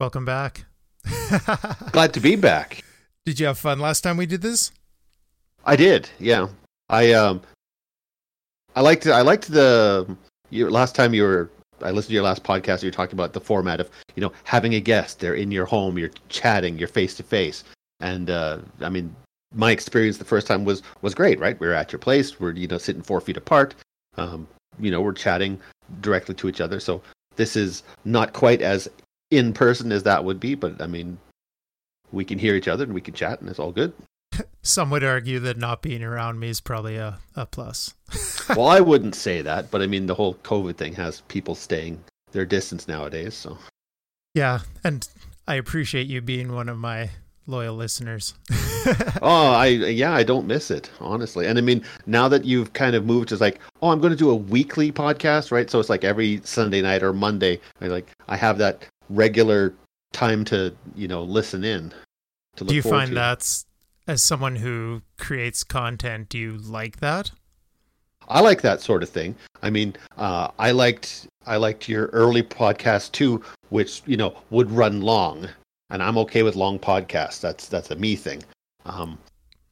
Welcome back. Glad to be back. Did you have fun last time we did this? I did. Yeah. I um I liked I liked the your last time you were I listened to your last podcast you were talking about the format of, you know, having a guest, they're in your home, you're chatting, you're face to face. And uh I mean my experience the first time was was great, right? We are at your place, we're you know sitting four feet apart. Um, you know, we're chatting directly to each other. So this is not quite as in person as that would be, but I mean, we can hear each other and we can chat, and it's all good. Some would argue that not being around me is probably a, a plus. well, I wouldn't say that, but I mean, the whole COVID thing has people staying their distance nowadays. So, yeah, and I appreciate you being one of my loyal listeners. oh, I yeah, I don't miss it honestly. And I mean, now that you've kind of moved to like, oh, I'm going to do a weekly podcast, right? So it's like every Sunday night or Monday. I like I have that regular time to you know listen in. To do you find to. that's as someone who creates content, do you like that? I like that sort of thing. I mean, uh, I liked I liked your early podcast too, which you know would run long and I'm okay with long podcasts. That's that's a me thing. Um,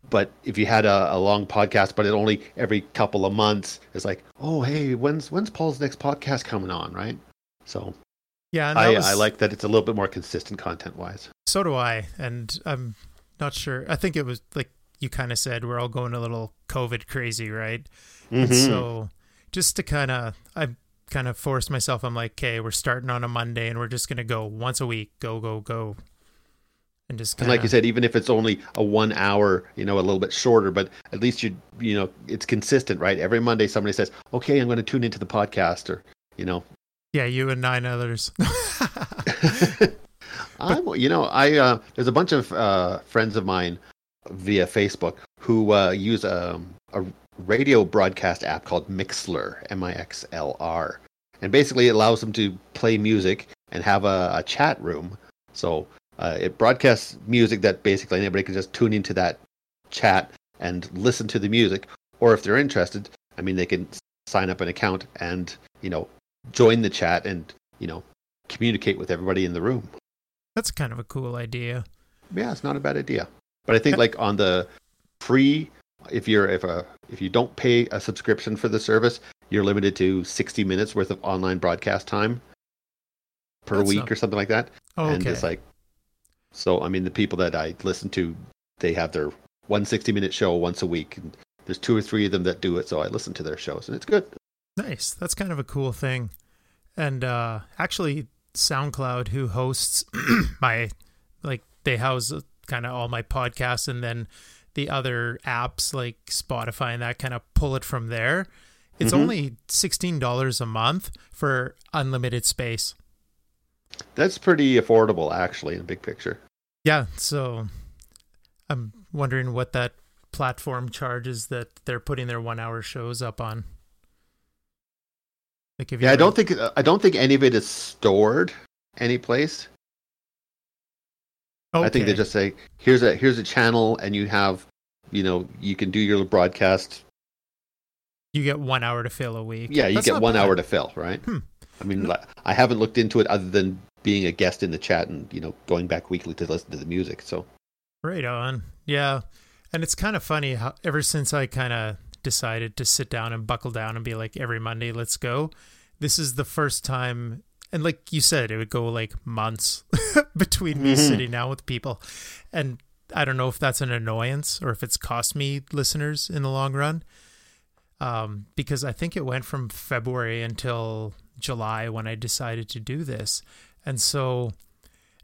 but if you had a, a, long podcast, but it only every couple of months, it's like, oh hey, when's when's Paul's next podcast coming on, right? So yeah, I, was... I like that it's a little bit more consistent content wise. So do I, and I'm not sure. I think it was like you kind of said, we're all going a little COVID crazy, right? Mm-hmm. So just to kind of, I kind of forced myself. I'm like, okay, we're starting on a Monday and we're just gonna go once a week, go, go, go, and just kinda... and like you said, even if it's only a one hour, you know, a little bit shorter, but at least you you know it's consistent, right? Every Monday, somebody says, okay, I'm going to tune into the podcast, or you know, yeah, you and nine others. I'm, you know, I uh, there's a bunch of uh, friends of mine via Facebook who uh, use um, a radio broadcast app called Mixlr, M I X L R. And basically, it allows them to play music and have a, a chat room. So uh, it broadcasts music that basically anybody can just tune into that chat and listen to the music. Or if they're interested, I mean, they can sign up an account and, you know, join the chat and, you know, communicate with everybody in the room. That's kind of a cool idea. Yeah, it's not a bad idea. But I think like on the free if you're if a if you don't pay a subscription for the service, you're limited to 60 minutes worth of online broadcast time per That's week not... or something like that. Oh, okay. And it's like so I mean the people that I listen to, they have their one 60 minute show once a week and there's two or three of them that do it, so I listen to their shows and it's good. Nice. That's kind of a cool thing. And uh actually SoundCloud who hosts my like they house kind of all my podcasts and then the other apps like Spotify and that kind of pull it from there. It's mm-hmm. only $16 a month for unlimited space. That's pretty affordable actually in the big picture. Yeah, so I'm wondering what that platform charges that they're putting their 1-hour shows up on. Like if yeah, I don't think I don't think any of it is stored any place. Okay. I think they just say here's a here's a channel, and you have, you know, you can do your broadcast. You get one hour to fill a week. Yeah, you get one bad. hour to fill, right? Hmm. I mean, I haven't looked into it other than being a guest in the chat and you know going back weekly to listen to the music. So, right on, yeah. And it's kind of funny how ever since I kind of decided to sit down and buckle down and be like every Monday, let's go. This is the first time and like you said, it would go like months between me mm-hmm. sitting down with people. And I don't know if that's an annoyance or if it's cost me listeners in the long run. Um, because I think it went from February until July when I decided to do this. And so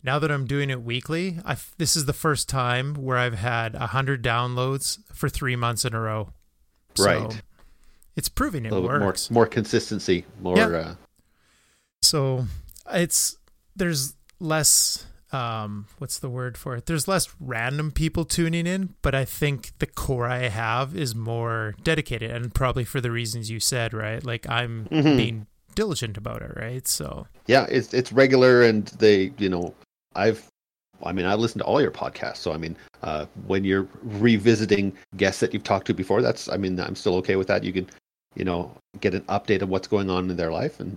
now that I'm doing it weekly, I this is the first time where I've had a hundred downloads for three months in a row. Right. So it's proving it works. More, more consistency, more yeah. uh, so it's there's less um what's the word for it there's less random people tuning in but i think the core i have is more dedicated and probably for the reasons you said right like i'm mm-hmm. being diligent about it right so yeah it's it's regular and they you know i've i mean i listen to all your podcasts so i mean uh when you're revisiting guests that you've talked to before that's i mean i'm still okay with that you can you know get an update of what's going on in their life and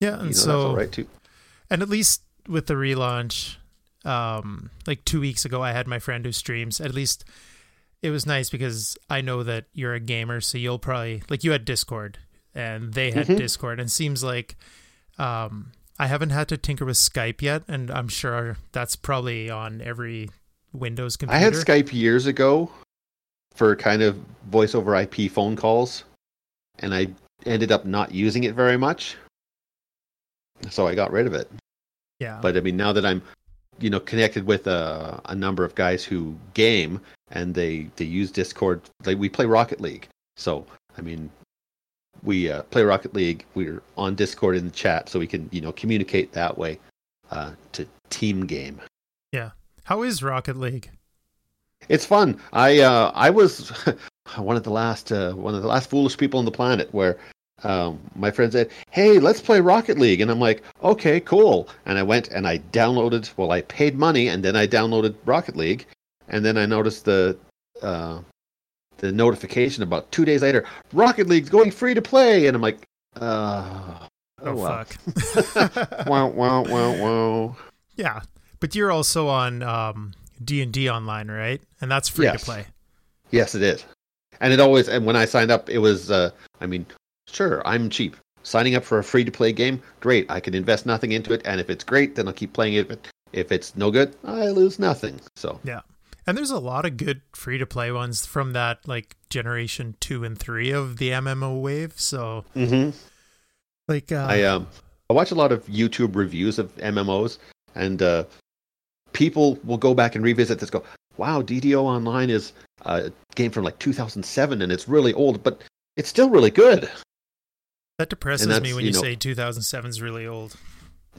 yeah, and you know, so right too. And at least with the relaunch, um, like two weeks ago, I had my friend who streams. At least it was nice because I know that you're a gamer, so you'll probably like you had Discord and they had Mhm. Discord, and it seems like um, I haven't had to tinker with Skype yet, and I'm sure that's probably on every Windows computer. I had Skype years ago for kind of voice over IP phone calls, and I ended up not using it very much. So I got rid of it. yeah, But I mean, now that I'm, you know, connected with a, a number of guys who game and they they use Discord, like we play Rocket League. So I mean, we uh, play Rocket League. We're on Discord in the chat, so we can you know communicate that way uh, to team game. Yeah, how is Rocket League? It's fun. I uh, I was one of the last uh, one of the last foolish people on the planet where um, my friend said, "Hey, let's play Rocket League," and I'm like, "Okay, cool." And I went and I downloaded. Well, I paid money, and then I downloaded Rocket League, and then I noticed the uh, the notification about two days later, Rocket League's going free to play, and I'm like, uh, Oh, well. fuck. wow, wow, wow, wow. yeah, but you're also on um, D and D online, right? And that's free Yes. to play. Yes, it is. And it always and when I signed up, it was uh, I mean, sure, I'm cheap. Signing up for a free to play game, great. I can invest nothing into it, and if it's great, then I'll keep playing it. But if it's no good, I lose nothing. So And there's a lot of good free to play ones from that like generation two and three of the MMO wave. So hmm like uh, I um I watch a lot of YouTube reviews of MMOs, and uh, people will go back and revisit this. Go, wow, DDO Online is a game from like 2007, and it's really old, but it's still really good. that depresses me when you you, know- say 2007 is really old.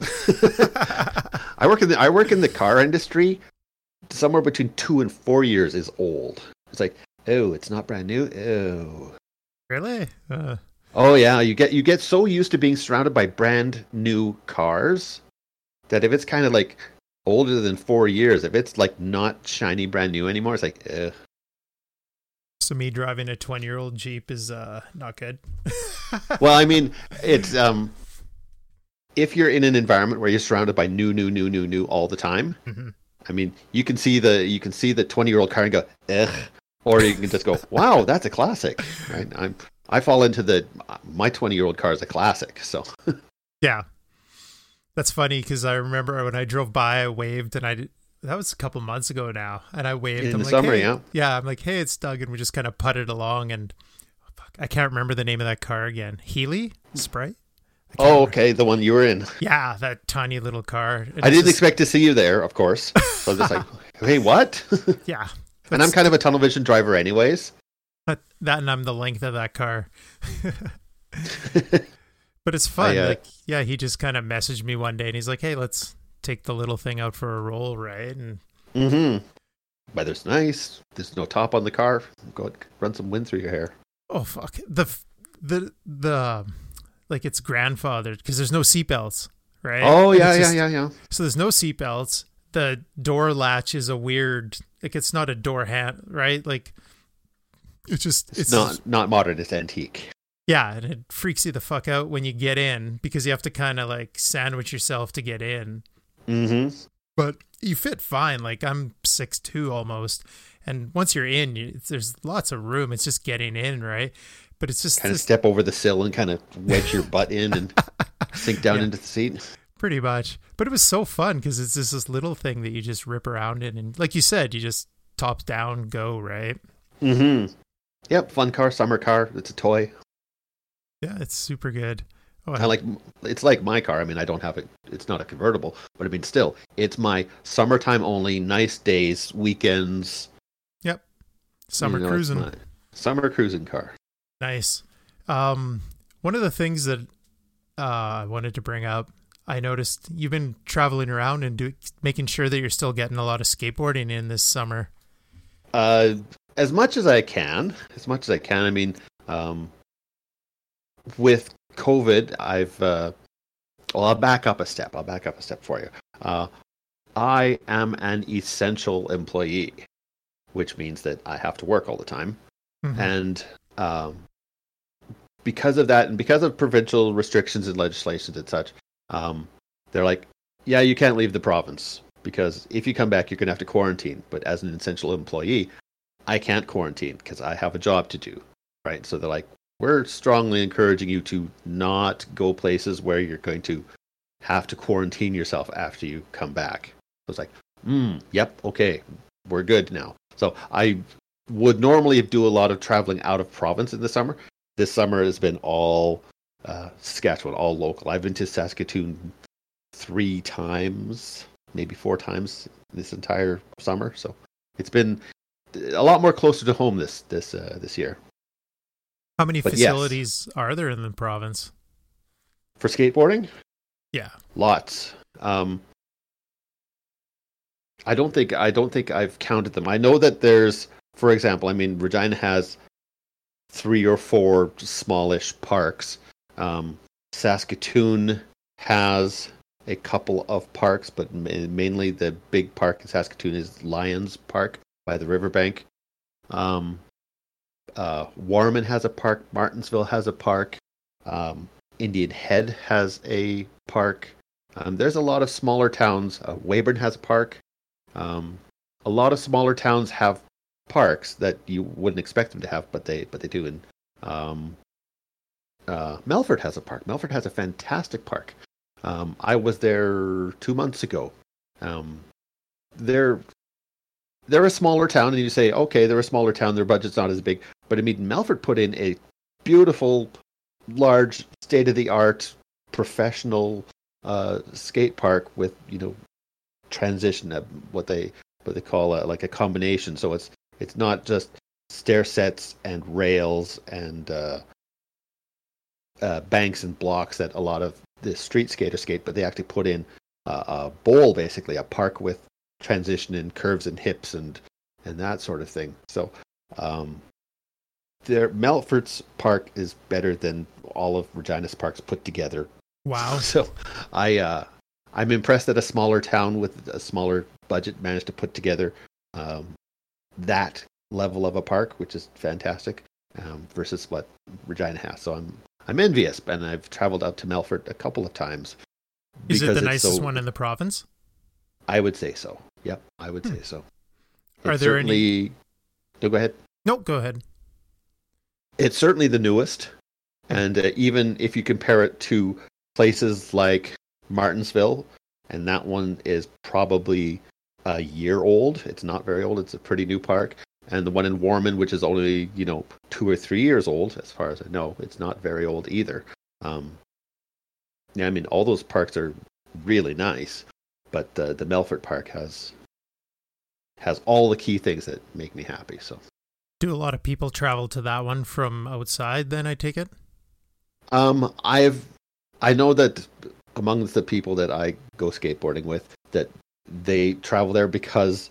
I work in the I work in the car industry. Somewhere between two and four years is old. It's like, oh, it's not brand new. Oh, Really? Uh, oh yeah. You get you get so used to being surrounded by brand new cars that if it's kind of like older than four years, if it's like not shiny brand new anymore, it's like, Ugh. so me driving a 20 year old Jeep is uh, not good. well, I mean, it's um, if you're in an environment where you're surrounded by new, new, new, new, new all the time, Mhm. I mean, you can see the you can see the 20 year old car and go, ugh, or you can just go, wow, that's a classic. Right? I'm I fall into the my 20 year old car is a classic. So Yeah. That's funny because I remember when I drove by, I waved and I did, that was a couple months ago now. And I waved. In I'm the like, summer, hey. yeah. Yeah. I'm like, hey, it's Doug. And we just kind of putted along. And oh, fuck, I can't remember the name of that car again. Healey? Sprite? I oh, okay, the one you were in. Yeah, that tiny little car. And I didn't just- expect to see you there, of course. So I'm just like, hey, what? Yeah. and I'm kind of a tunnel vision driver, anyways. But that and I'm the length of that car. but it's fun. I, uh, like, yeah, he just kind of messaged me one day and he's like, hey, let's take the little thing out for a roll, right? And Mm-hmm. Weather's nice. There's no top on the car. Go ahead, run some wind through your hair. oh fuck the the the like it's grandfathered because there's no seatbelts, right? Oh yeah, yeah, just- yeah, yeah. So there's no seatbelts. The door latch is a weird, like it's not a door hand, right? Like it's just It's, it's not not modern. It's antique. Yeah, and it freaks you the fuck out when you get in because you have to kind of like sandwich yourself to get in. Mm-hmm. But you fit fine. Like I'm six two almost, and once you're in, you, there's lots of room. It's just getting in, right? But it's just Kind of step over the sill and kind of wedge your butt in and sink down Yeah. into the seat. pretty much. But it was so fun because it's just this little thing that you just rip around in, and like you said, you just top down go right. Mm-hmm. Yep, fun car, summer car. It's a toy. Yeah, it's super good. Oh, I like it's like my car. I mean, I don't have it. It's not a convertible, but I mean, still, it's my summertime only. Nice days, weekends. Yep, summer you know, cruising. Summer cruising car. Nice. Um, one of the things that uh, I wanted to bring up, I noticed you've been traveling around and do, making sure that you're still getting a lot of skateboarding in this summer. Uh, as much as I can, as much as I can. I mean, um, with COVID, I've uh, well, I'll back up a step. I'll back up a step for you. Uh, I am an essential employee, which means that I have to work all the time, Mhm. and um, because of that, and because of provincial restrictions and legislations and such, um, they're like, yeah, you can't leave the province because if you come back, you're going to have to quarantine. But as an essential employee, I can't quarantine because I have a job to do, right? So they're like, we're strongly encouraging you to not go places where you're going to have to quarantine yourself after you come back. I was like, hmm, yep, okay, we're good now. So I would normally do a lot of traveling out of province in the summer. This summer has been all uh, Saskatchewan, all local. I've been to Saskatoon three times, maybe four times this entire summer. So it's been a lot more closer to home this this uh, this year. How many but facilities yes, are there in the province for skateboarding? Yeah, lots. Um, I don't think I don't think I've counted them. I know that there's, for example, I mean Regina has three or four smallish parks. Um, Saskatoon has a couple of parks, but mainly the big park in Saskatoon is Lions Park by the riverbank. Um, uh, Warman has a park. Martensville has a park. Um, Indian Head has a park. Um, there's a lot of smaller towns. Uh, Weyburn has a park. Um, a lot of smaller towns have parks that you wouldn't expect them to have, but they but they do. And um, uh, Melfort has a park. Melfort has a fantastic park. Um, I was there two months ago. Um, they're they're a smaller town, and you say, okay, they're a smaller town. Their budget's not as big, but I mean, Melfort put in a beautiful, large, state of the art, professional uh, skate park with you know transition, uh, what they what they call a, like a combination. So it's it's not just stair sets and rails and uh, uh, banks and blocks that a lot of the street skaters skate, but they actually put in a, a bowl, basically a park with transition and curves and hips and and that sort of thing. So um, their Melfort's park is better than all of Regina's parks put together. Wow! So I uh, I'm impressed that a smaller town with a smaller budget managed to put together um, that level of a park, which is fantastic, um, versus what Regina has. So I'm I'm envious, and I've traveled out to Melfort a couple of times. Is it the nicest so, one in the province? I would say so. Yep, I would hmm. say so. Are there any? No, go ahead. No, go ahead. It's certainly the newest, and uh, even if you compare it to places like Martensville, and that one is probably a year old. It's not very old. It's a pretty new park and the one in Warman, which is only you know two or three years old, as far as I know, it's not very old either. Um, yeah, I mean all those parks are really nice, but uh, the Melfort Park has has all the key things that make me happy. So, do a lot of people travel to that one from outside? Then I take it. Um, I've I know that among the people that I go skateboarding with, that they travel there because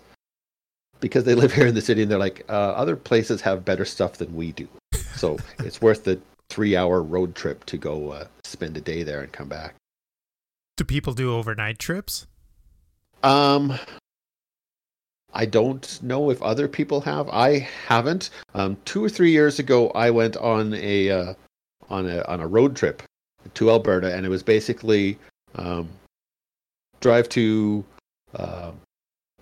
because they live here in the city and they're like, uh, other places have better stuff than we do. So it's worth the three hour road trip to go uh, spend a day there and come back. Do people do overnight trips? Um, I don't know if other people have. I haven't. Um, two or three years ago, I went on a uh, on a on a road trip to Alberta, and it was basically um, drive to uh,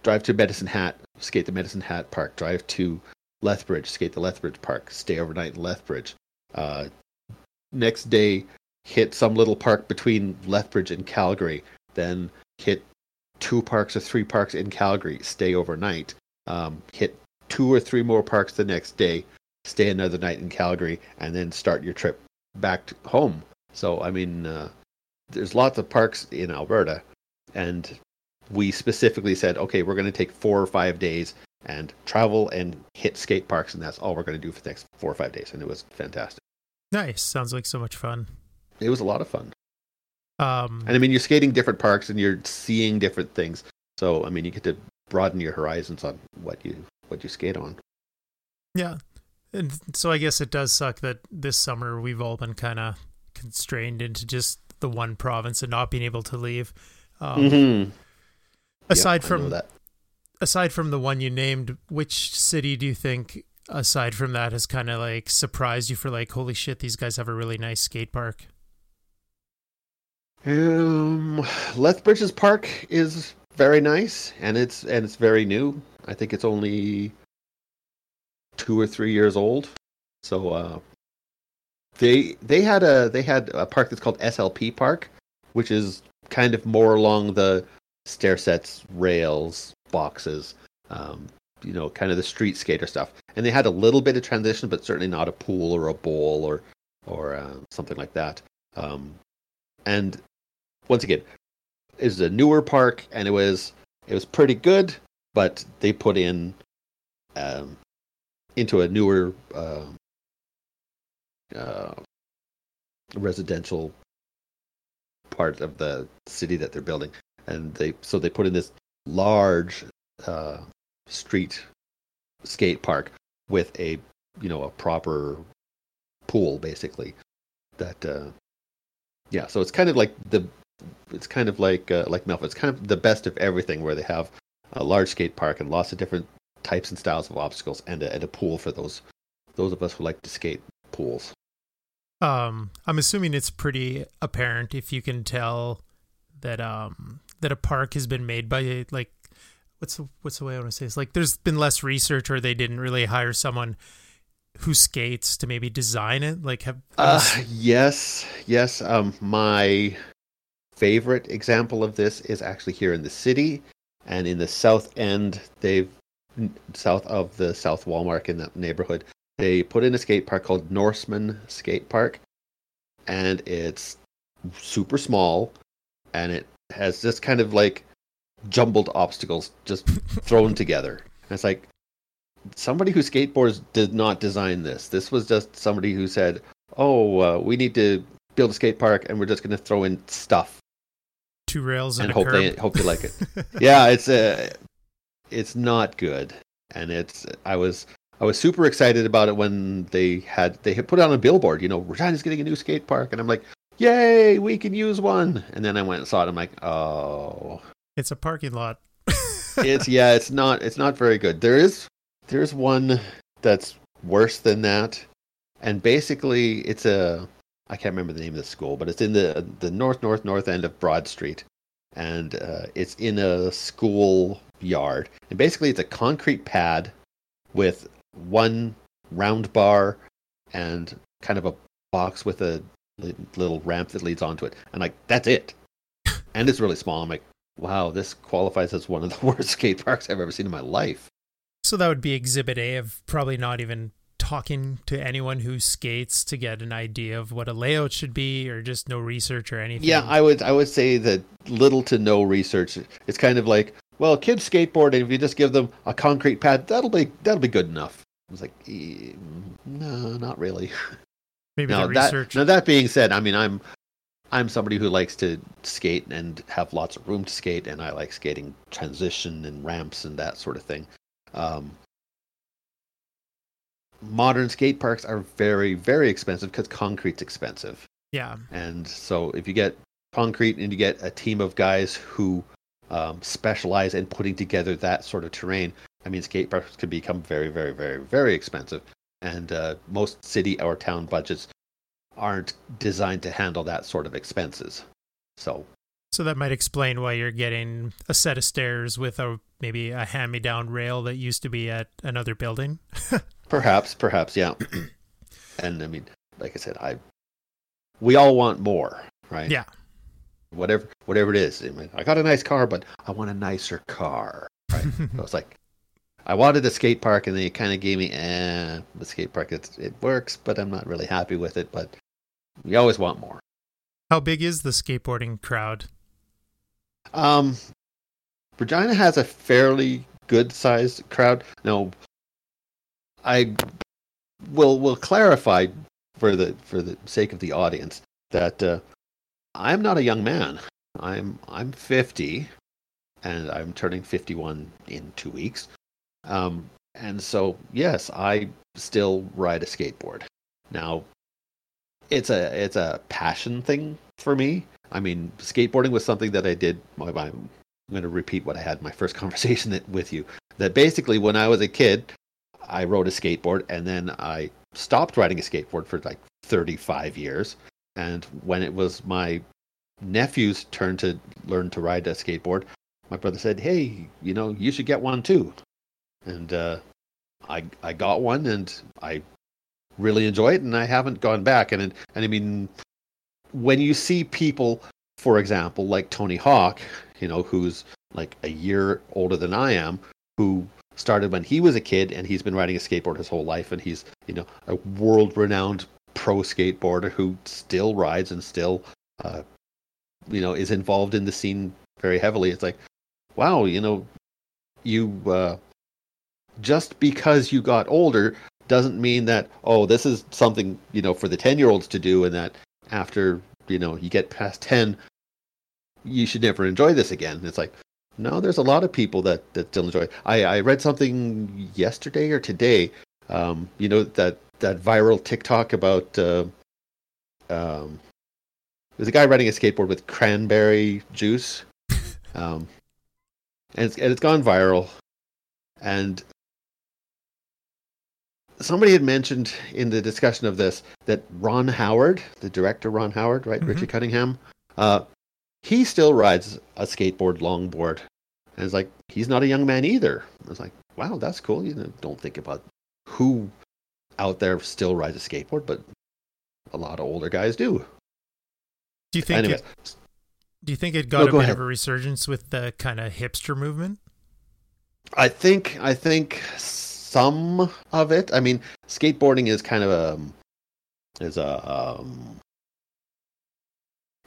drive to Medicine Hat, skate the Medicine Hat Park, drive to Lethbridge, skate the Lethbridge Park, stay overnight in Lethbridge. Uh, next day, hit some little park between Lethbridge and Calgary, then hit two parks or three parks in Calgary, stay overnight, um, hit two or three more parks the next day, stay another night in Calgary, and then start your trip back home. So, I mean, uh, there's lots of parks in Alberta, and we specifically said, okay, we're going to take four or five days and travel and hit skate parks, and that's all we're going to do for the next four or five days. And it was fantastic. Nice. Sounds like so much fun. It was a lot of fun. Um, and I mean, you're skating different parks and you're seeing different things. So I mean, you get to broaden your horizons on what you what you skate on. Yeah, and so I guess it does suck that this summer we've all been kind of constrained into just the one province and not being able to leave. Um, mm-hmm. Aside yep, from that. Aside from the one you named, which city do you think aside from that has kind of like surprised you for like holy shit these guys have a really nice skate park? Um, Lethbridge's park is very nice, and it's and it's very new. I think it's only two or three years old. So uh, they they had a they had a park that's called SLP Park, which is kind of more along the stair sets, rails, boxes, um, you know, kind of the street skater stuff. And they had a little bit of transition, but certainly not a pool or a bowl or or uh, something like that. Um, and once again, is a newer park, and it was it was pretty good, but they put in um, into a newer uh, uh, residential part of the city that they're building, and they so they put in this large uh, street skate park with a you know a proper pool basically that uh yeah so it's kind of like the it's kind of like uh, like Melfort. It's kind of the best of everything where they have a large skate park and lots of different types and styles of obstacles and a, and a pool for those those of us who like to skate pools. Um, I'm assuming it's pretty apparent if you can tell that um that a park has been made by like what's the what's the way I want to say? It's like there's been less research, or they didn't really hire someone who skates to maybe design it. Like have uh, yes, yes. Um, my favorite example of this is actually here in the city, and in the south end, they've south of the South Walmart in that neighborhood. They put in a skate park called Norseman Skate Park, and it's super small, and it has just kind of like jumbled obstacles just thrown together. And it's like somebody who skateboards did not design this. This was just somebody who said, "Oh, uh, we need to build a skate park, and we're just going to throw in stuff, two rails, and, and hope curb. they hope you like it." yeah, it's a, uh, it's not good, and it's I was I was super excited about it when they had they had put on a billboard. You know, Regina's getting a new skate park, and I'm like, "Yay, we can use one!" And then I went and saw it. I'm like, "Oh." It's a parking lot. it's yeah, it's not it's not very good. There is there's one that's worse than that, and basically it's a I can't remember the name of the school, but it's in the the north north north end of Broad Street, and uh, it's in a school yard, and basically it's a concrete pad with one round bar and kind of a box with a little ramp that leads onto it, and like that's it, and it's really small. I'm like, wow, this qualifies as one of the worst skate parks I've ever seen in my life. So that would be exhibit A of probably not even talking to anyone who skates to get an idea of what a layout should be or just no research or anything. Yeah, I would I would say that little to no research. It's kind of like, well, kids skateboard and if you just give them a concrete pad, that'll be that'll be good enough. I was like, no, not really. Maybe now, the that, now that being said, I mean, I'm I'm somebody who likes to skate and have lots of room to skate, and I like skating transition and ramps and that sort of thing. Um, modern skate parks are very, very expensive because concrete's expensive. Yeah. And so if you get concrete and you get a team of guys who um, specialize in putting together that sort of terrain, I mean, skate parks can become very, very, very, very expensive. And uh, most city or town budgets aren't designed to handle that sort of expenses. So so that might explain why you're getting a set of stairs with a maybe a hand-me-down rail that used to be at another building. perhaps, perhaps, yeah. and I mean, like I said, I we all want more, right? Yeah. Whatever, whatever it is. I, mean, I got a nice car, but I want a nicer car. Right? so it's like I wanted a skate park, and they kind of gave me, eh, the skate park. It it works, but I'm not really happy with it. But we always want more. How big is the skateboarding crowd? Um, Regina has a fairly good sized crowd. No, I will will clarify for the for the sake of the audience that uh, I'm not a young man. I'm I'm 50, and I'm turning 51 in two weeks. Um, and so yes, I still ride a skateboard. Now, it's a it's a passion thing for me. I mean, skateboarding was something that I did. I'm going to repeat what I had in my first conversation with you. That basically, when I was a kid, I rode a skateboard, and then I stopped riding a skateboard for like 35 years. And when it was my nephew's turn to learn to ride a skateboard, my brother said, "Hey, you know, you should get one too." And uh, I I got one, and I really enjoy it, and I haven't gone back. And and I mean, when you see people, for example, like Tony Hawk, you know, who's like a year older than I am, who started when he was a kid, and he's been riding a skateboard his whole life, and he's you know a world-renowned pro skateboarder who still rides and still, uh, you know, is involved in the scene very heavily. It's like, wow, you know, you uh, just because you got older doesn't mean that oh this is something you know for the 10 year olds to do and that after you know you get past 10 you should never enjoy this again it's like no there's a lot of people that that still enjoy it. i i read something yesterday or today um you know that that viral tiktok about uh um there's a guy riding a skateboard with cranberry juice um and it's, and it's gone viral and somebody had mentioned in the discussion of this that Ron Howard, the director Ron Howard, right, Mhm. Richie Cunningham, uh, he still rides a skateboard longboard, and it's like he's not a young man either. I was like, wow, that's cool. You know, don't think about who out there still rides a skateboard, but a lot of older guys do. Do you think Anyway, it, do you think it got No, a go bit ahead. of a resurgence with the kind of hipster movement? I think I think some of it. I mean, skateboarding is kind of a is a um,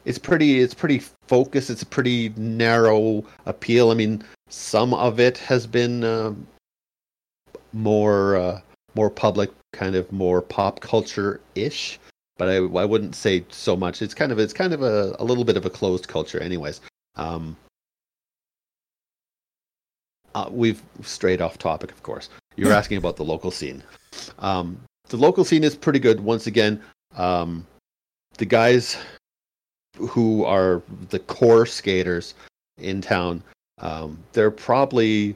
it's pretty it's pretty focused. It's a pretty narrow appeal. I mean, some of it has been um, more uh, more public, kind of more pop culture ish. But I I wouldn't say so much. It's kind of it's kind of a, a little bit of a closed culture, anyways. Um, uh, we've strayed off topic, of course. You were asking about the local scene. Um, the local scene is pretty good. Once again, um, the guys who are the core skaters in town, um, they're probably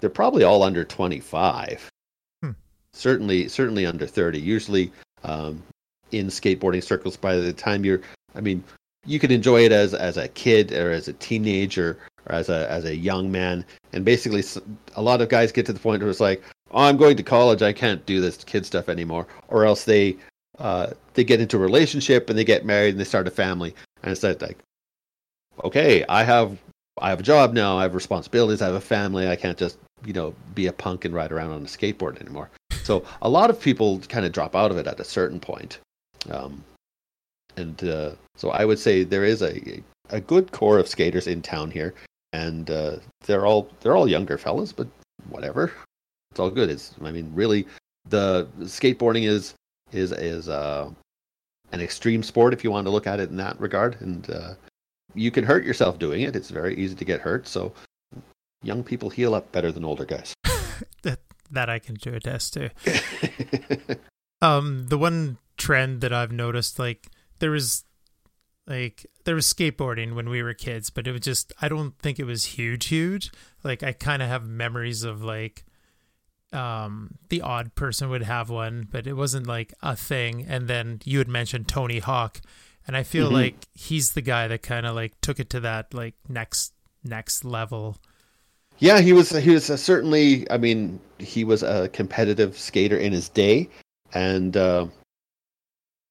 they're probably all under twenty five. Hmm. Certainly, certainly under thirty. Usually, um, in skateboarding circles, by the time you're, I mean, you can enjoy it as as a kid or as a teenager or as a as a young man. And basically, a lot of guys get to the point where it's like, "Oh, I'm going to college. I can't do this kid stuff anymore." Or else they uh, they get into a relationship and they get married and they start a family. And it's like, okay, I have I have a job now. I have responsibilities. I have a family. I can't just you know be a punk and ride around on a skateboard anymore. So a lot of people kind of drop out of it at a certain point. Um, and uh, so I would say there is a a good core of skaters in town here, and uh, they're all they're all younger fellas, but whatever, it's all good. It's I mean, really, the skateboarding is is is uh, an extreme sport if you want to look at it in that regard, and uh, you can hurt yourself doing it. It's very easy to get hurt, so young people heal up better than older guys. that that I can do attest to. Um, the one trend that I've noticed, like there was, like there was skateboarding when we were kids, but it was just I don't think it was huge, huge. Like I kind of have memories of like, um, the odd person would have one, but it wasn't like a thing. And then you had mentioned Tony Hawk, and I feel Mhm. like he's the guy that kind of like took it to that like next next level. Yeah, he was. He was uh, certainly. I mean, he was a competitive skater in his day, and uh,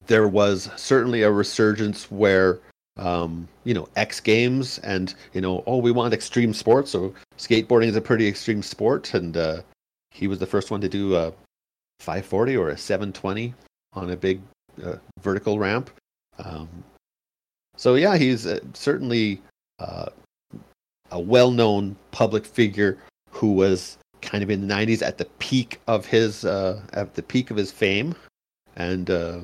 there was certainly a resurgence where, um, you know, X Games and you know, oh, we want extreme sports. So skateboarding is a pretty extreme sport, and uh, he was the first one to do a 540 or a 720 on a big uh, vertical ramp. Um, so yeah, he's uh, certainly. Uh, a well-known public figure who was kind of in the 90s at the peak of his uh, at the peak of his fame and uh,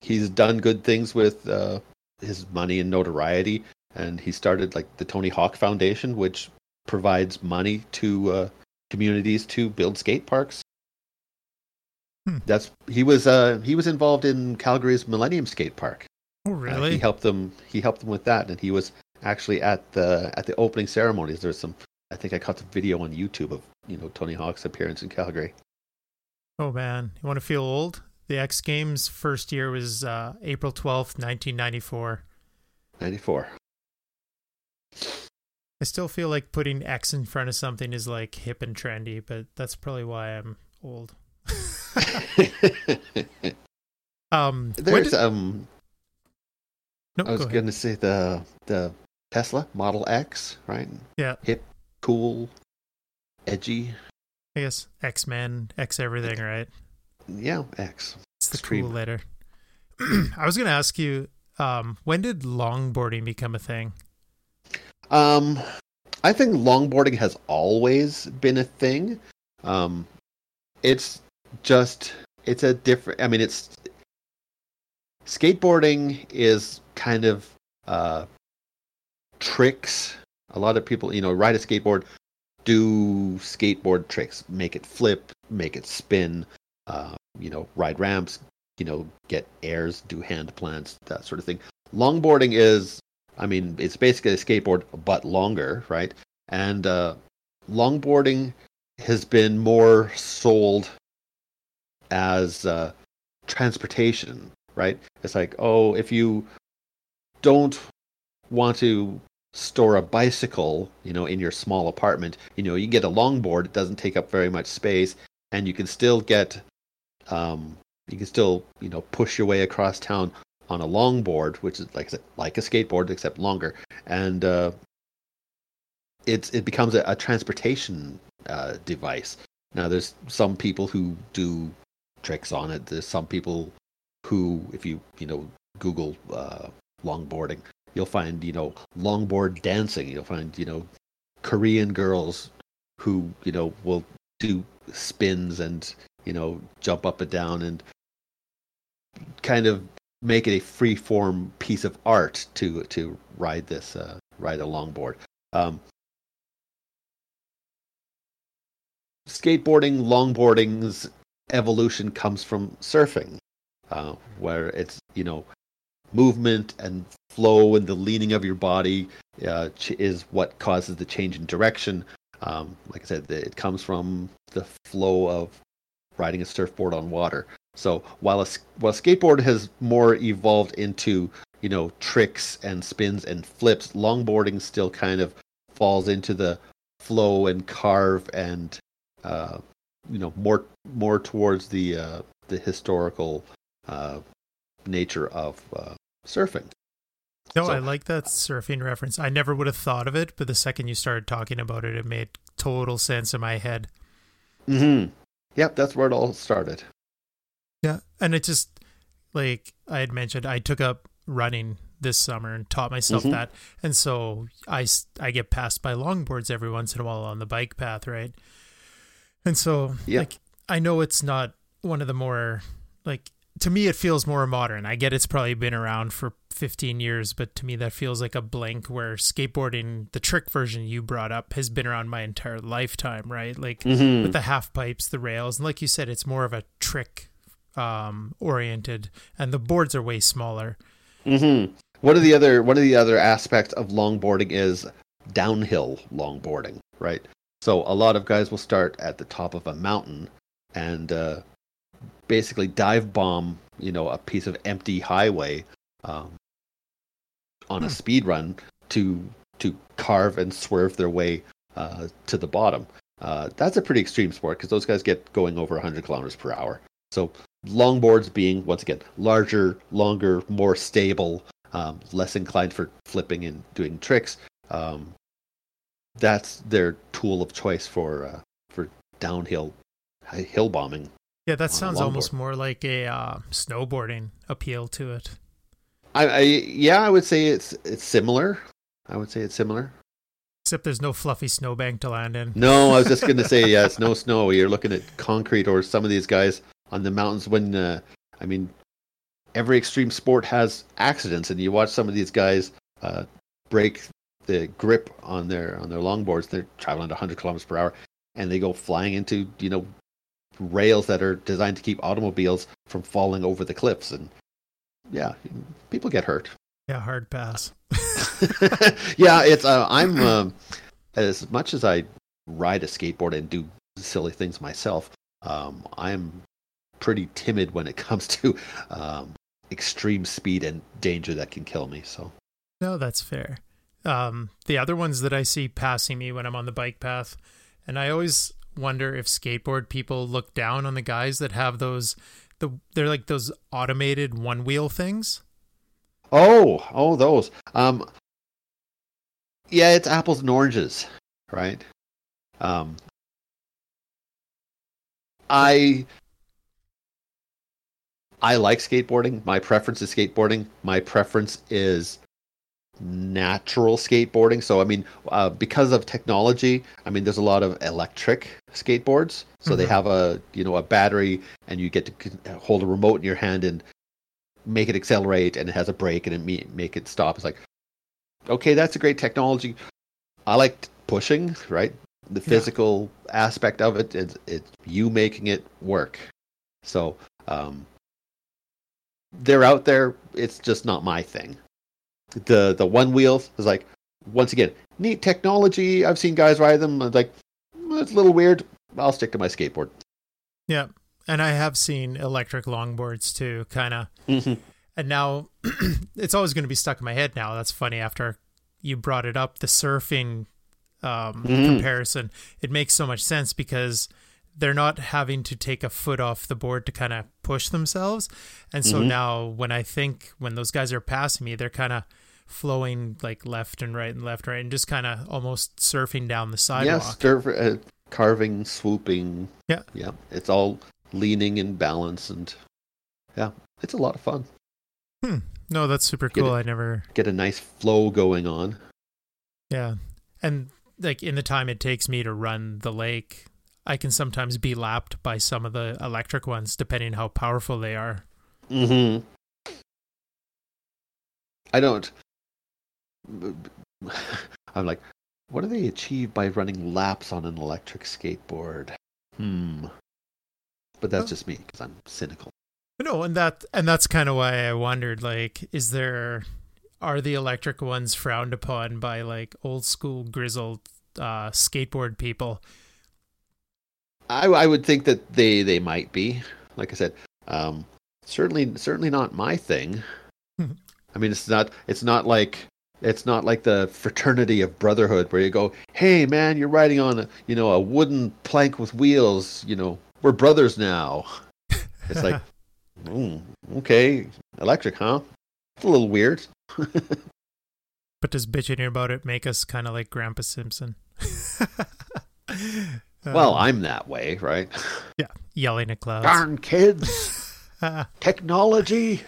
he's done good things with uh, his money and notoriety and he started like the Tony Hawk Foundation which provides money to communities to build skate parks Hmm. that's he was uh, he was involved in Calgary's Millennium Skate Park Oh, uh, really? he helped them. He helped them with that, and he was actually at the at the opening ceremonies. There's some. I think I caught some video on YouTube of you know Tony Hawk's appearance in Calgary. Oh man, you want to feel old? The X Games first year was uh, April twelfth, nineteen ninety four. 94. I still feel like putting X in front of something is like hip and trendy, but that's probably why I'm old. um, There's did- um no, I was go going to say the the Tesla Model X, right? Yeah. Hip, cool, edgy. I guess X Men, X everything, right? Yeah, X. It's the Extreme. cool letter. I was going to ask you, um, when did longboarding become a thing? Um, I think longboarding has always been a thing. Um, it's just it's a different. I mean, it's skateboarding is kind of uh, tricks. A lot of people, you know, ride a skateboard, do skateboard tricks, make it flip, make it spin. Uh, you know, ride ramps. You know, get airs, do hand plants, that sort of thing. Longboarding is I mean, it's basically a skateboard, but longer, right? And uh, longboarding has been more sold as uh, transportation, right? It's like, oh, if you don't want to store a bicycle, you know, in your small apartment, you know, you get a longboard. It doesn't take up very much space, and you can still get, um, you can still, you know, push your way across town on a longboard, which is like like a skateboard except longer, and uh, it's it becomes a, a transportation uh, device. Now, there's some people who do tricks on it. There's some people who, if you you know Google uh, longboarding, you'll find you know longboard dancing. You'll find you know Korean girls who you know will do spins and you know jump up and down and kind of make it a free form piece of art to to ride this uh, ride a longboard. Um, skateboarding, longboarding's evolution comes from surfing, uh, where it's you know movement and flow and the leaning of your body uh, is what causes the change in direction. Um, like I said, it comes from the flow of riding a surfboard on water. So while a while skateboard has more evolved into you know tricks and spins and flips, longboarding still kind of falls into the flow and carve and uh, you know more more towards the uh, the historical uh, nature of uh, surfing. No, So- I like that surfing reference. I never would have thought of it, but the second you started talking about it, it made total sense in my head. Mm-hmm. Yep, that's where it all started. Yeah, and it just like I had mentioned, I took up running this summer and taught myself Mhm. that, and so I, I get passed by longboards every once in a while on the bike path, right? And so Yeah. like I know it's not one of the more like to me it feels more modern. I get it's probably been around for 15 years, but to me that feels like a blank where skateboarding, the trick version you brought up, has been around my entire lifetime, right? Like Mm-hmm. with the half pipes, the rails, and like you said, it's more of a trick um, oriented, and the boards are way smaller. Mm-hmm. One of the other one of the other aspects of longboarding is downhill longboarding, right? So a lot of guys will start at the top of a mountain and uh, basically dive bomb, you know, a piece of empty highway um, on a Hmm. speed run to to carve and swerve their way uh, to the bottom. Uh, that's a pretty extreme sport because those guys get going over 100 kilometers per hour. So longboards being once again larger, longer, more stable, um, less inclined for flipping and doing tricks. Um, that's their tool of choice for uh, for downhill hill bombing. Yeah, that sounds almost more like a uh, snowboarding appeal to it. I, I yeah, I would say it's it's similar. I would say it's similar. Except there's no fluffy snowbank to land in. No, I was just going to say yeah, it's no snow. You're looking at concrete or some of these guys on the mountains. When uh, I mean, every extreme sport has accidents, and you watch some of these guys uh, break the grip on their on their longboards. They're traveling at 100 kilometers per hour, and they go flying into you know rails that are designed to keep automobiles from falling over the cliffs. And yeah, people get hurt. Yeah, hard pass. yeah, it's uh, I'm um as much as I ride a skateboard and do silly things myself. Um, I'm pretty timid when it comes to um, extreme speed and danger that can kill me. So No, that's fair. Um, the other ones that I see passing me when I'm on the bike path, and I always wonder if skateboard people look down on the guys that have those the they're like those automated one wheel things. Oh, oh, those. Um, yeah, it's apples and oranges, right? Um, I I like skateboarding. My preference is skateboarding. My preference is natural skateboarding. So I mean, uh, because of technology, I mean, there's a lot of electric skateboards. So mm-hmm. they have a you know a battery, and you get to hold a remote in your hand and make it accelerate, and it has a brake, and it make it stop. It's like, okay, that's a great technology. I like pushing, right? The physical yeah. aspect of it is it's you making it work. So um, they're out there. It's just not my thing the the one wheels is like once again neat technology. I've seen guys ride them. I'm like it's a little weird. I'll stick to my skateboard. Yeah, and I have seen electric longboards too, kind of. Mm-hmm. And now it's always going to be stuck in my head. Now that's funny. After you brought it up, the surfing um, mm-hmm. comparison, it makes so much sense because they're not having to take a foot off the board to kind of push themselves. And so mm-hmm. now when I think when those guys are passing me, they're kind of flowing like left and right and left and right and just kind of almost surfing down the sidewalk. Yes, surf, uh, carving, swooping. Yeah. Yeah. It's all leaning and balance and yeah, it's a lot of fun. Hmm. No, that's super cool. I never get a nice flow going on. Yeah. And like in the time it takes me to run the lake, I can sometimes be lapped by some of the electric ones, depending how powerful they are. Hmm. I don't. I'm like, what do they achieve by running laps on an electric skateboard? Hmm. But that's just me because I'm cynical. No, and that and that's kind of why I wondered. Like, is there are the electric ones frowned upon by like old school grizzled uh, skateboard people? I, I would think that they they might be. Like I said, um, certainly certainly not my thing. I mean, it's not it's not like it's not like the fraternity of brotherhood where you go, "Hey, man, you're riding on a you know a wooden plank with wheels. You know, we're brothers now." It's like, mm, okay, electric, huh? It's a little weird. but does bitching about it make us kind of like Grandpa Simpson? Well, um, I'm that way, right? Yeah, yelling at clouds. Darn kids! Technology.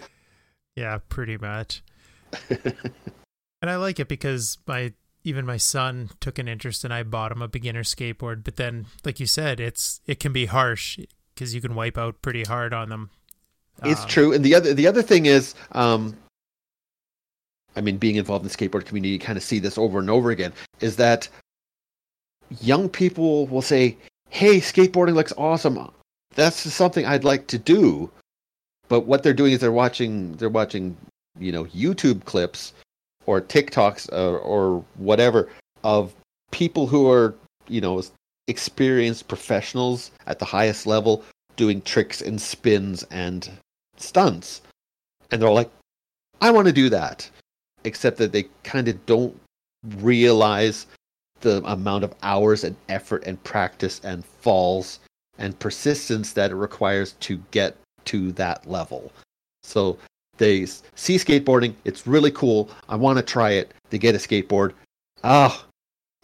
Yeah, pretty much. and I like it because my even my son took an interest and I bought him a beginner skateboard. But then, like you said, it's it can be harsh because you can wipe out pretty hard on them. It's um, true, and the other the other thing is, um, I mean, being involved in the skateboard community, you kind of see this over and over again. Is that young people will say, "Hey, skateboarding looks awesome. That's something I'd like to do." But what they're doing is they're watching they're watching, you know, YouTube clips or TikToks or, or whatever of people who are, you know, experienced professionals at the highest level doing tricks and spins and stunts. And they're like, I want to do that. Except that they kind of don't realize the amount of hours and effort and practice and falls and persistence that it requires to get to that level. So they see skateboarding, it's really cool. I want to try it. They get a skateboard. Ah, oh,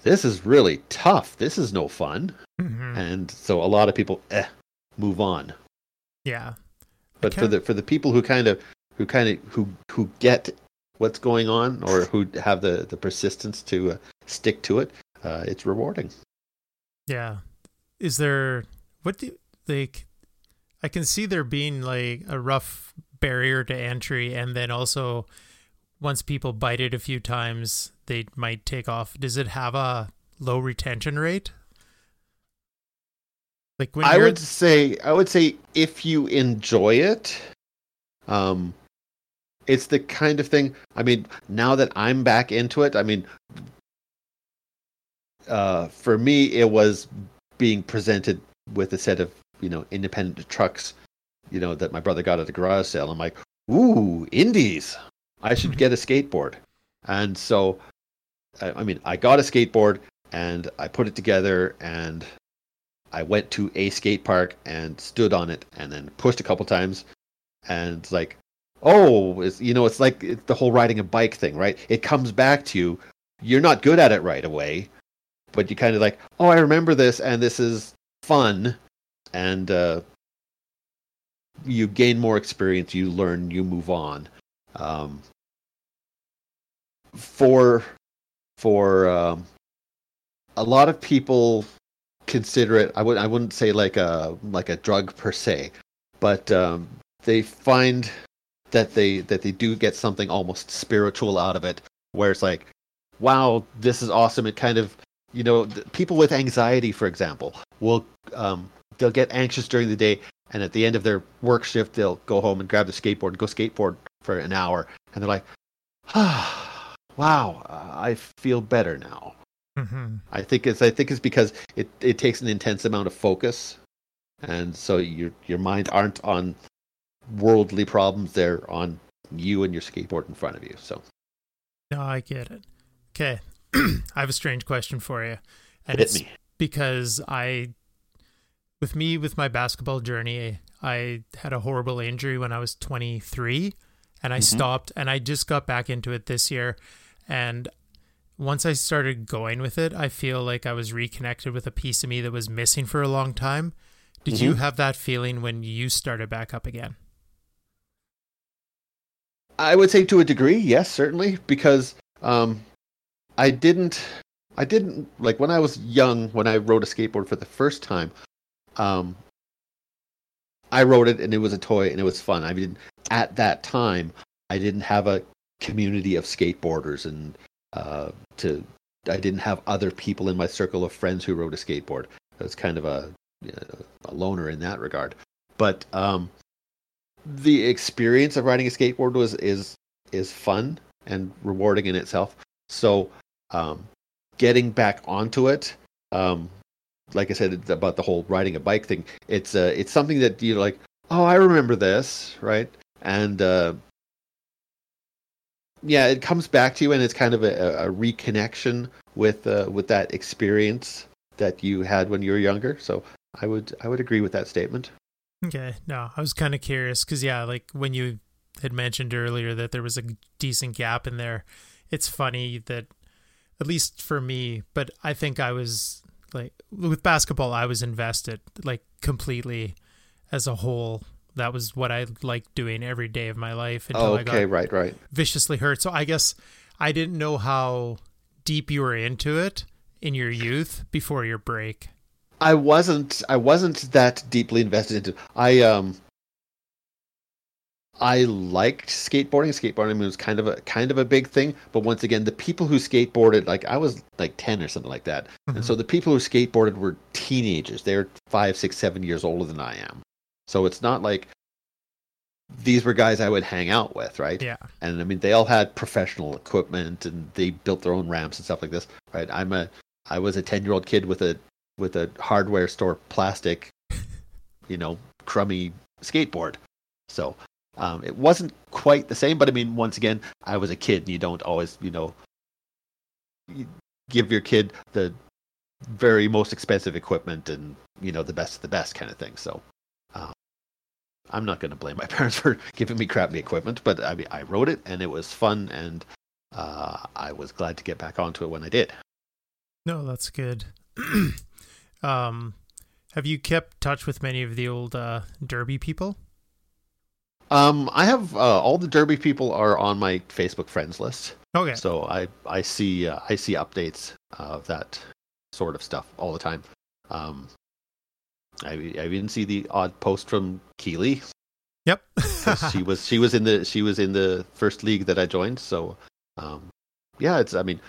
this is really tough. This is no fun. Mm-hmm. And so a lot of people eh, move on. Yeah. But for the for the people who kind of who kind of who who get what's going on or who have the the persistence to uh, stick to it, uh, it's rewarding. Yeah. Is there what do you like? I can see there being like a rough barrier to entry, and then also once people bite it a few times, they might take off. Does it have a low retention rate? Like when I would say, I would say if you enjoy it, um, it's the kind of thing. I mean, now that I'm back into it, I mean, uh, for me, it was being presented with a set of you know independent trucks, you know that my brother got at the garage sale. I'm like, ooh, indies! I should get a skateboard. And so, I, I mean, I got a skateboard and I put it together and I went to a skate park and stood on it and then pushed a couple times and it's like, oh, it's, you know, it's like it's the whole riding a bike thing, right? It comes back to you. You're not good at it right away, but you kind of like, oh, I remember this and this is fun. And uh, you gain more experience, you learn, you move on. Um, for for um, a lot of people consider it. I would I wouldn't say like a like a drug per se, but um, they find that they that they do get something almost spiritual out of it, where it's like, wow, this is awesome. It kind of you know people with anxiety, for example, will um, they'll get anxious during the day, and at the end of their work shift, they'll go home and grab the skateboard and go skateboard for an hour, and they're like, ah, wow, I feel better now. Mm-hmm. I think it's I think it's because it, it takes an intense amount of focus, and so your your mind aren't on worldly problems; they're on you and your skateboard in front of you. So, no, I get it. Okay, I have a strange question for you, and Hit it's me. because I, with me with my basketball journey, I had a horrible injury when I was 23, and I mm-hmm. stopped, and I just got back into it this year, and once I started going with it, I feel like I was reconnected with a piece of me that was missing for a long time. Did mm-hmm. you have that feeling when you started back up again? I would say to a degree, yes, certainly, because um, I didn't, I didn't like when I was young when I rode a skateboard for the first time. Um, I rode it and it was a toy and it was fun. I mean, at that time, I didn't have a community of skateboarders and uh, to I didn't have other people in my circle of friends who rode a skateboard. I was kind of a, a loner in that regard. But um, the experience of riding a skateboard was is is fun and rewarding in itself. So um, getting back onto it, um, like I said about the whole riding a bike thing, it's uh, it's something that you're like, oh, I remember this, right? And uh, yeah, it comes back to you, and it's kind of a, a reconnection with uh, with that experience that you had when you were younger. So I would I would agree with that statement. Okay, no, I was kind of curious because yeah, like when you had mentioned earlier that there was a decent gap in there, it's funny that at least for me, but I think I was like with basketball, I was invested like completely as a whole that was what I liked doing every day of my life until oh, okay, I got right, right. viciously hurt. So I guess I didn't know how deep you were into it in your youth before your break. I wasn't I wasn't that deeply invested into I um I liked skateboarding. Skateboarding was kind of a kind of a big thing, but once again, the people who skateboarded, like I was like ten or something like that, mm-hmm. and so the people who skateboarded were teenagers. They were five, six, seven years older than I am. So it's not like these were guys I would hang out with, right? Yeah. And I mean, they all had professional equipment and they built their own ramps and stuff like this, right? I'm a, I was a ten year old kid with a with a hardware store plastic, you know, crummy skateboard. So um, it wasn't quite the same, but I mean, once again, I was a kid, and you don't always, you know, give your kid the very most expensive equipment and you know the best of the best kind of thing. So I'm not going to blame my parents for giving me crappy equipment, but I mean, I wrote it and it was fun, and uh, I was glad to get back onto it when I did. No, that's good. um, have you kept touch with many of the old uh, Derby people? Um, I have uh, all the Derby people are on my Facebook friends list. Okay. So I I see uh, I see updates of that sort of stuff all the time. Um, I, I even see the odd post from Keely. Yep. she was she was in the she was in the first league that I joined. So, um, yeah, it's I mean,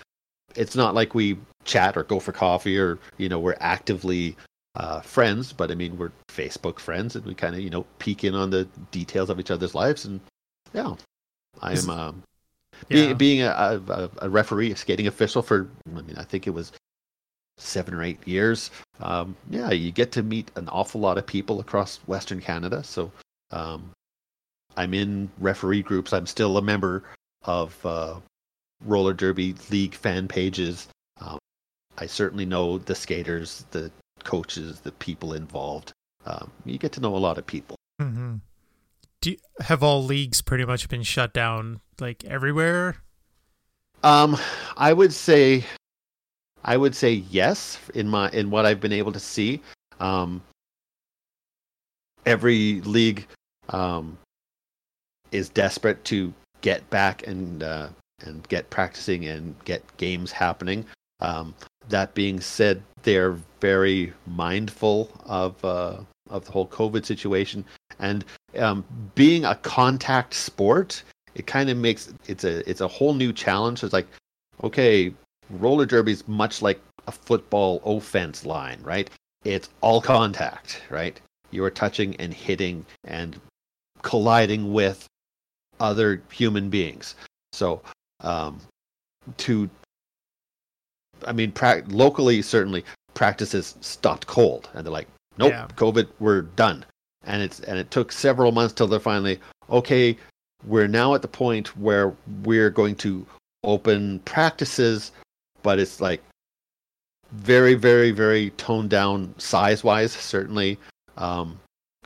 it's not like we chat or go for coffee or you know we're actively uh, friends, but I mean we're Facebook friends and we kind of you know peek in on the details of each other's lives and yeah, I am um, yeah. being a, a, a referee, a skating official for I mean I think it was seven or eight years. Um, yeah, you get to meet an awful lot of people across Western Canada. So um, I'm in referee groups. I'm still a member of uh, roller derby league fan pages. Um, I certainly know the skaters, the coaches, the people involved. Um, you get to know a lot of people. Mm-hmm. Do you, have all leagues pretty much been shut down like everywhere? Um, I would say, I would say yes in my in what I've been able to see. Um, every league um, is desperate to get back and uh, and get practicing and get games happening. Um, that being said, they're very mindful of uh, of the whole COVID situation, and um, being a contact sport, it kind of makes it's a it's a whole new challenge. It's like, okay, roller derby is much like a football offense line, right? It's all contact, right? You are touching and hitting and colliding with other human beings. So, um, to, I mean, pra- locally, certainly practices stopped cold, and they're like, nope, yeah. COVID, we're done. And it's and it took several months till they're finally okay. We're now at the point where we're going to open practices, but it's like very, very, very toned down size wise, certainly. Um,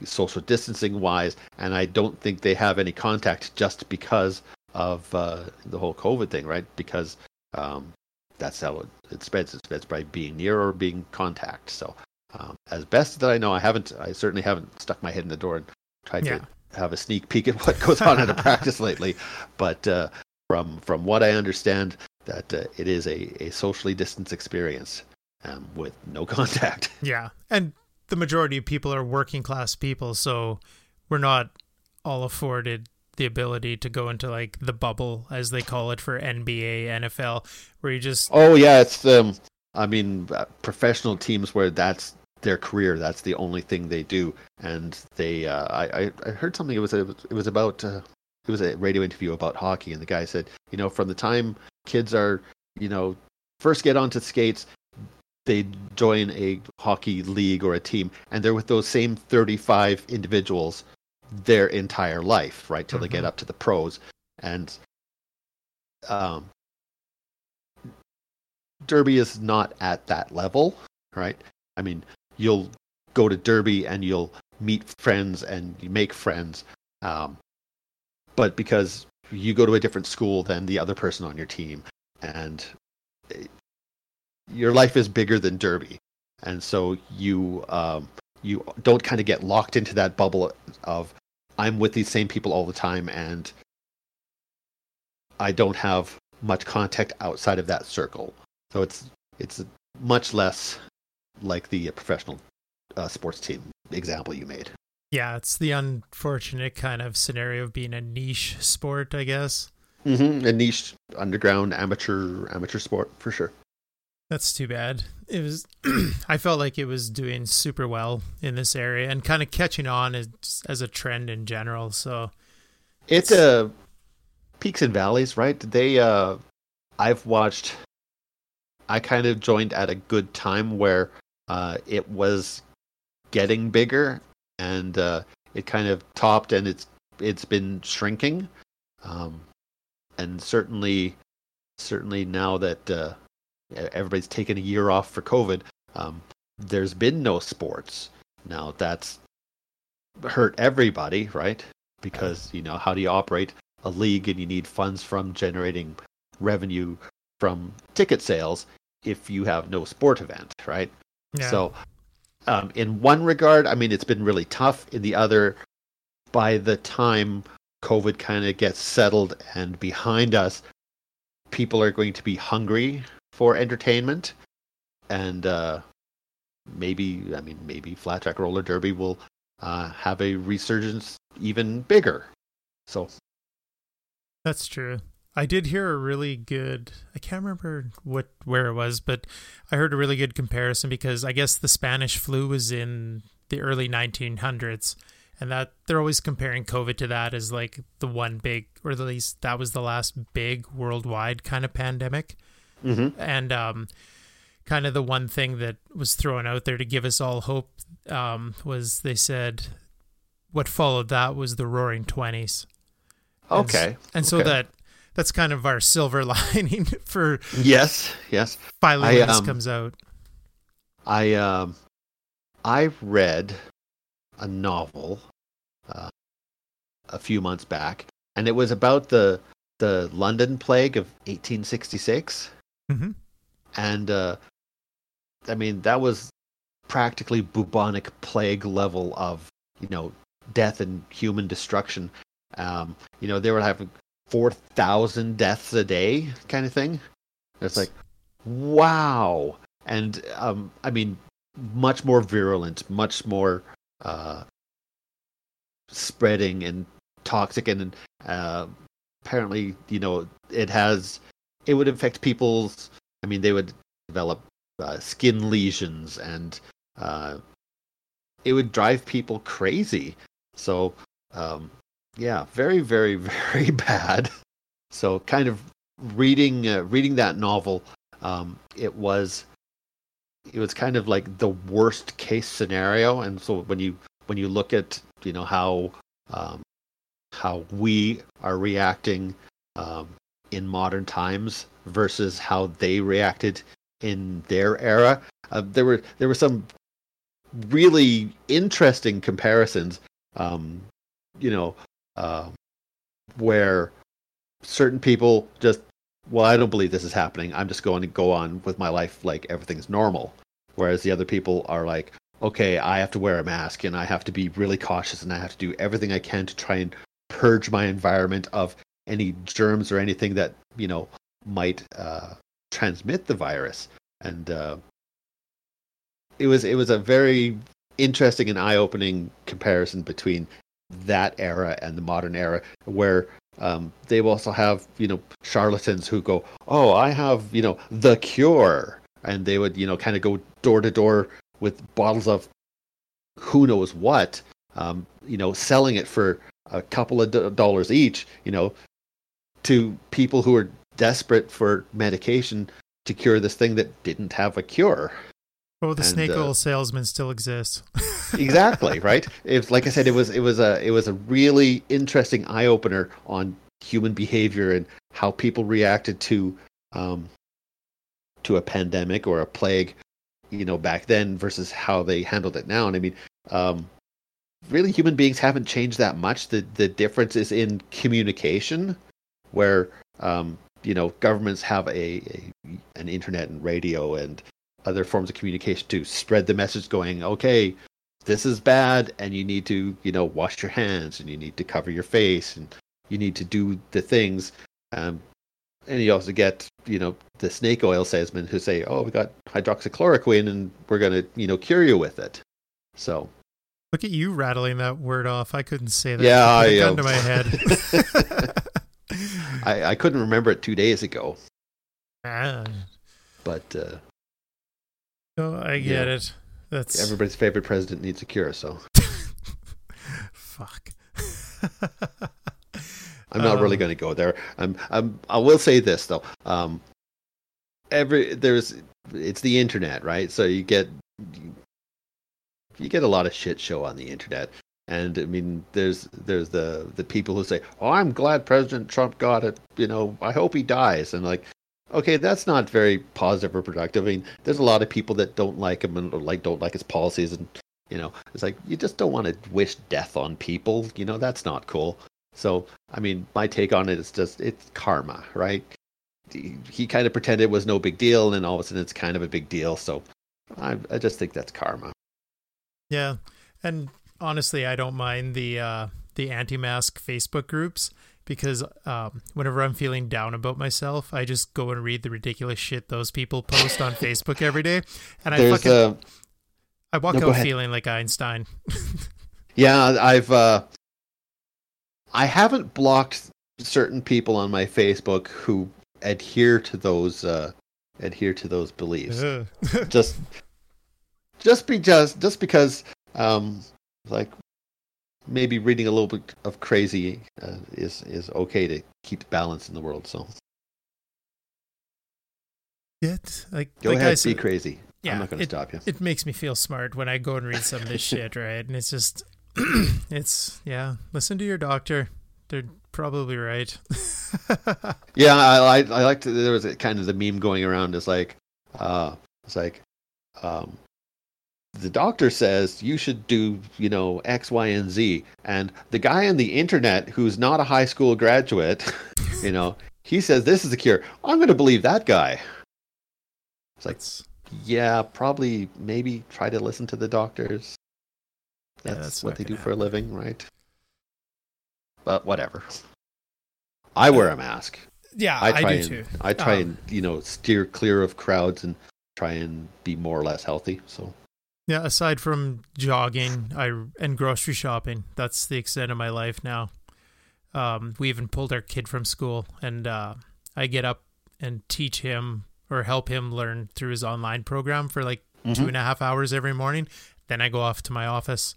social distancing wise, and I don't think they have any contact just because of uh, the whole COVID thing, right? Because um, that's how it, it, spreads. It spreads by being near or being contact. So, um, as best that I know, I haven't. I certainly haven't stuck my head in the door and tried yeah. to have a sneak peek at what goes on at a practice lately. But uh, from from what I understand, that uh, it is a, a socially distanced experience um, with no contact. Yeah, and the majority of people are working class people, so we're not all afforded the ability to go into like the bubble as they call it for NBA, NFL, where you just Oh yeah, it's um I mean uh, professional teams where that's their career, that's the only thing they do. And they uh, I I heard something it was a, it was about uh, it was a radio interview about hockey and the guy said, you know, from the time kids are, you know, first get onto skates they join a hockey league or a team and they're with those same 35 individuals their entire life right till mm-hmm. they get mm-hmm. up to the pros and um, derby is not at that level right i mean you'll go to derby and you'll meet friends and you make friends um, but because you go to a different school than the other person on your team and your life is bigger than Derby, and so you um, you don't kind of get locked into that bubble of I'm with these same people all the time, and I don't have much contact outside of that circle. So it's it's much less like the professional uh, sports team example you made. Yeah, it's the unfortunate kind of scenario of being a niche sport, I guess. Mm-hmm. A niche underground amateur amateur sport for sure. That's too bad. It was. I felt like it was doing super well in this area and kind of catching on as as a trend in general. So it's, it's uh, peaks and valleys, right? They. uh I've watched. I kind of joined at a good time where uh, it was getting bigger, and uh, it kind of topped, and it's it's been shrinking, um, and certainly, certainly now that uh, everybody's taken a year off for COVID. Um, there's been no sports. Now that's hurt everybody, right? Because you know how do you operate a league and you need funds from generating revenue from ticket sales if you have no sport event, right? Yeah. So, um, in one regard, I mean, it's been really tough. In the other, by the time COVID kind of gets settled and behind us, people are going to be hungry for entertainment, and uh, maybe I mean maybe flat track roller derby will uh, have a resurgence even bigger. So that's true. I did hear a really good I can't remember what where it was, but I heard a really good comparison because I guess the Spanish flu was in the early 1900s and that they're always comparing COVID to that as like the one big or at least that was the last big worldwide kind of pandemic. Mm-hmm. And um, kind of the one thing that was thrown out there to give us all hope um, was they said what followed that was the Roaring Twenties. Okay. And, and so okay. that that's kind of our silver lining for yes, yes. finally when this um, comes out. I um, I read a novel uh, a few months back, and it was about the the London plague of 1866. Mhm. And uh, I mean, that was practically bubonic plague level of you know death and human destruction. Um, you know, they were having four thousand deaths a day, kind of thing. It's like, wow. And um, I mean, much more virulent, much more uh, spreading and toxic, and uh, apparently, you know, it has it would infect people's. I mean, they would develop uh, skin lesions, and uh, it would drive people crazy. So, um, yeah, very, very, very bad. So, kind of reading uh, reading that novel, um, it was it was kind of like the worst case scenario. And so when you when you look at you know how um, how we are reacting um, in modern times versus how they reacted in their era, uh, there were there were some really interesting comparisons. Um, you know, uh, where certain people just, well, I don't believe this is happening. I'm just going to go on with my life like everything's normal. Whereas the other people are like, okay, I have to wear a mask and I have to be really cautious and I have to do everything I can to try and purge my environment of any germs or anything that you know might uh, transmit the virus. And uh, it was it was a very interesting and eye-opening comparison between that era and the modern era, where um, they also have you know charlatans who go, "Oh, I have you know the cure," and they would you know kind of go door to door with bottles of who knows what, um, you know, selling it for a couple of dollars each, you know, to people who are desperate for medication to cure this thing that didn't have a cure. Oh, the and, snake uh, oil salesman still exists. exactly right it's like i said it was it was a it was a really interesting eye opener on human behavior and how people reacted to um to a pandemic or a plague you know back then versus how they handled it now and i mean um really human beings haven't changed that much the the difference is in communication where um you know governments have a, a an internet and radio and other forms of communication to spread the message going okay this is bad and you need to you know wash your hands and you need to cover your face and you need to do the things um, and you also get you know the snake oil salesmen who say oh we got hydroxychloroquine and we're going to you know cure you with it so Look at you rattling that word off. I couldn't say that. Yeah, It put a I, gun uh, to my head. I, I couldn't remember it two days ago ah, but uh, no, I get Yeah. it. That's everybody's favorite president needs a cure so fuck. I'm not really Um, going to go there. I'm, I'm, I will say this though. Um, every there's it's the internet, right? So you get you get a lot of shit show on the internet, and I mean, there's there's the the people who say, "Oh, I'm glad President Trump got it." You know, I hope he dies, and like. Okay, that's not very positive or productive. I mean, there's a lot of people that don't like him and like don't like his policies, and you know, it's like you just don't want to wish death on people. You know, that's not cool. So, I mean, my take on it is just it's karma, right? He, kind of pretended it was no big deal, and all of a sudden it's kind of a big deal. So, I, I just think that's karma. Yeah, and honestly, I don't mind the uh, the anti-mask Facebook groups because um, whenever I'm feeling down about myself, I just go and read the ridiculous shit those people post on Facebook every day, and I There's fucking uh, I walk no, out feeling like Einstein. yeah, I've uh, I haven't blocked certain people on my Facebook who adhere to those uh, adhere to those beliefs. Just just be just just because um like maybe reading a little bit of crazy uh, is is okay to keep balance in the world so It like go like I ahead be crazy Yeah, i'm not going to stop you it makes me feel smart when I go and read some of this shit, right? And it's just, it's yeah. Listen to your doctor. They're probably right. yeah, I, I I liked there was a kind of the meme going around. It's like, uh, it's like, um, the doctor says you should do you know X, Y, and Z, and the guy on the internet who's not a high school graduate, you know, he says this is the cure. I'm going to believe that guy. It's like, That's- yeah, probably, maybe try to listen to the doctors. Yeah, That's, that's what they do gonna for a living, right? But whatever. I wear a mask. yeah, I I, try do and too. I try Um, and you know steer clear of crowds and try and be more or less healthy. So Yeah, aside from jogging, I and grocery shopping, that's the extent of my life now. Um, we even pulled our kid from school, and uh, I get up and teach him or help him learn through his online program for like Mm-hmm. two and a half hours every morning. Then I go off to my office.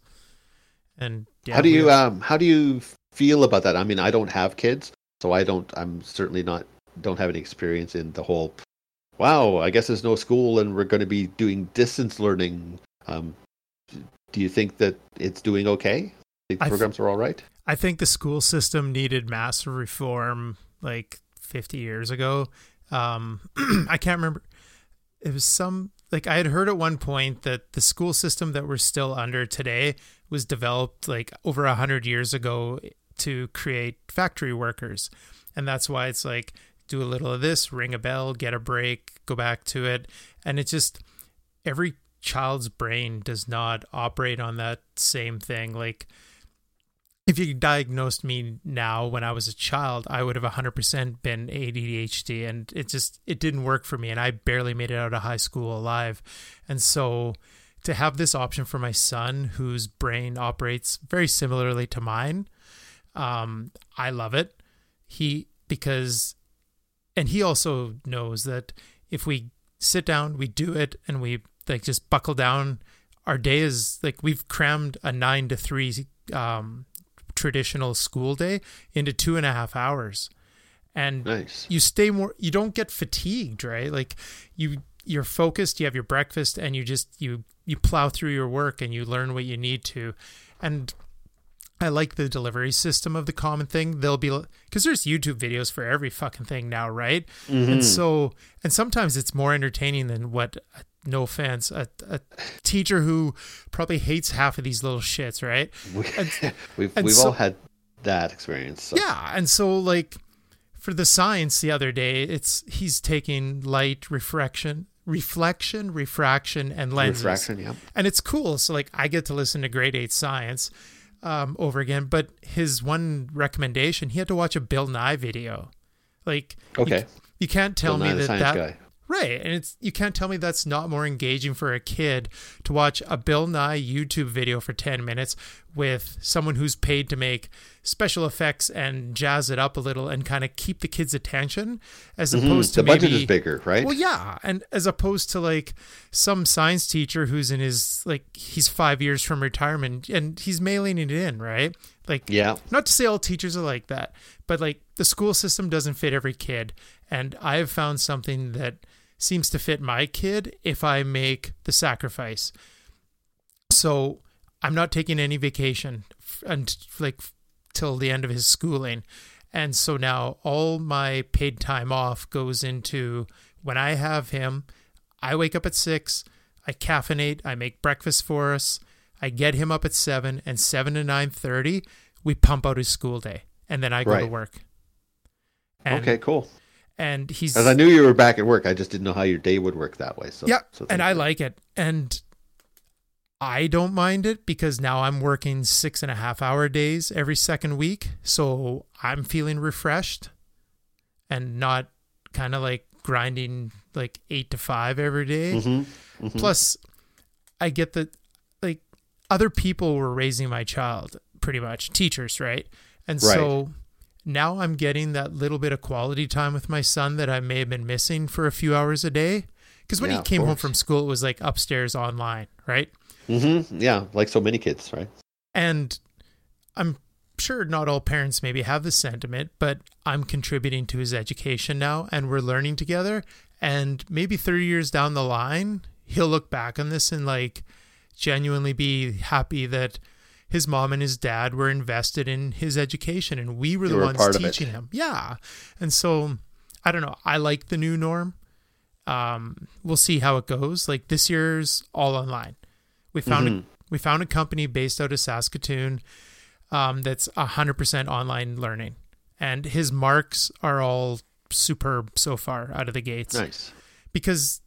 And yeah, how do you um how do you feel about that? I mean, I don't have kids, so I don't. I'm certainly not don't have any experience in the whole. Wow, I guess there's no school, and we're going to be doing distance learning. Um, do you think that it's doing okay? The I th- programs are all right? I think the school system needed massive reform like 50 years ago. Um, I can't remember. It was some, like, I had heard at one point that the school system that we're still under today was developed like over a hundred years ago to create factory workers. And that's why it's like, do a little of this, ring a bell, get a break, go back to it. And it's just every child's brain does not operate on that same thing. Like, if you diagnosed me now when I was a child, I would have 100% been ADHD and it just it didn't work for me and I barely made it out of high school alive. And so to have this option for my son whose brain operates very similarly to mine, um I love it. He because and he also knows that if we sit down, we do it and we like just buckle down. Our day is like we've crammed a 9 to 3 um traditional school day into two and a half hours. And Nice. you stay more you don't get fatigued right? Like you you're focused you have your breakfast and you just you you plow through your work and you learn what you need to. And i like the delivery system of the common thing. They'll be because there's youtube videos for every fucking thing now right? Mm-hmm. and so and sometimes it's more entertaining than what no offense a, a teacher who probably hates half of these little shits right We, and- we've and we've so- all had that experience. So. yeah, and so like for the science the other day, it's he's taking light refraction, reflection, refraction, and lenses, Refraction, yeah. and it's cool. So like I get to listen to grade eight science um, over again. But his one recommendation, he had to watch a Bill Nye video. Like you- Okay. you, can't tell Bill me Nye that that Guy. Right. And it's you can't tell me that's not more engaging for a kid to watch a Bill Nye YouTube video for 10 minutes with someone who's paid to make special effects and jazz it up a little and kind of keep the kid's attention as opposed to Mm-hmm. The budget is bigger, right? well, yeah, and as opposed to like some science teacher who's in his like he's 5 years from retirement and he's mailing it in, right? Like yeah. not to say all teachers are like that, but like the school system doesn't fit every kid. And I have found something that seems to fit my kid if I make the sacrifice. So I'm not taking any vacation and like till the end of his schooling. And so now all my paid time off goes into when I have him, I wake up at six, I caffeinate, I make breakfast for us, I get him up at seven, and seven to nine thirty, we pump out his school day, and then I go to work. And, okay, cool. And he's As I knew you were back at work, I just didn't know how your day would work that way. So yeah, so and I you. like it, and I don't mind it because now I'm working six and a half hour days every second week, so I'm feeling refreshed, and not kind of like grinding like eight to five every day. Mhm, mhm. Plus, I get that like other people were raising my child pretty much, teachers, right? And Right. so now I'm getting that little bit of quality time with my son that I may have been missing for a few hours a day. Because when Yeah, he came home from school, it was like upstairs online, right? Mm-hmm. Yeah, like so many kids, right? And I'm sure not all parents maybe have this sentiment, but I'm contributing to his education now and we're learning together. And maybe 30 years down the line, he'll look back on this and like genuinely be happy that his mom and his dad were invested in his education and we were You the were ones teaching him. Yeah. And so I don't know. I like the new norm. Um, we'll see how it goes. Like this year's all online. We found Mhm. a, we found a company based out of Saskatoon um, that's hundred percent online learning, and his marks are all superb so far out of the gates. Nice. Because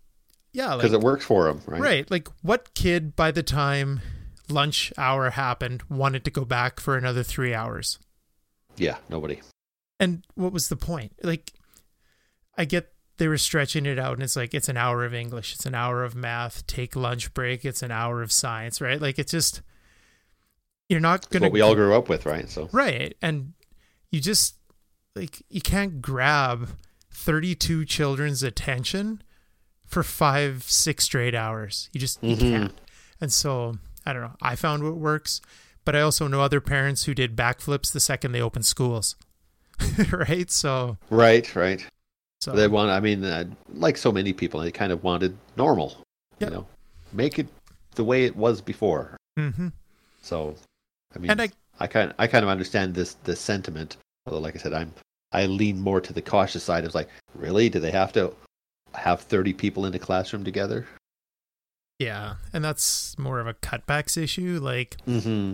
yeah, like Because it works for him, right? Right. Like, what kid by the time lunch hour happened wanted to go back for another three hours? Yeah, nobody. And what was the point? Like, I get they were stretching it out, and it's like, it's an hour of English, it's an hour of math, take lunch break, it's an hour of science, right? Like, it's just, you're not going to. what we all grew up with, right? So Right. And you just, like, you can't grab 32 children's attention for five, six straight hours. You just, you Mhm. can't. And so, I don't know. I found what works, but I also know other parents who did backflips the second they opened schools. right. So, right, right. so They want. I mean, uh, like so many people, they kind of wanted normal. Yep. You know, make it the way it was before. Mhm. So, I mean, And I, I kind I kind of understand this this sentiment. Although, like I said, I'm I lean more to the cautious side. Of like, really, do they have to have 30 people in a classroom together? Yeah. And that's more of a cutbacks issue. Like, Mm-hmm.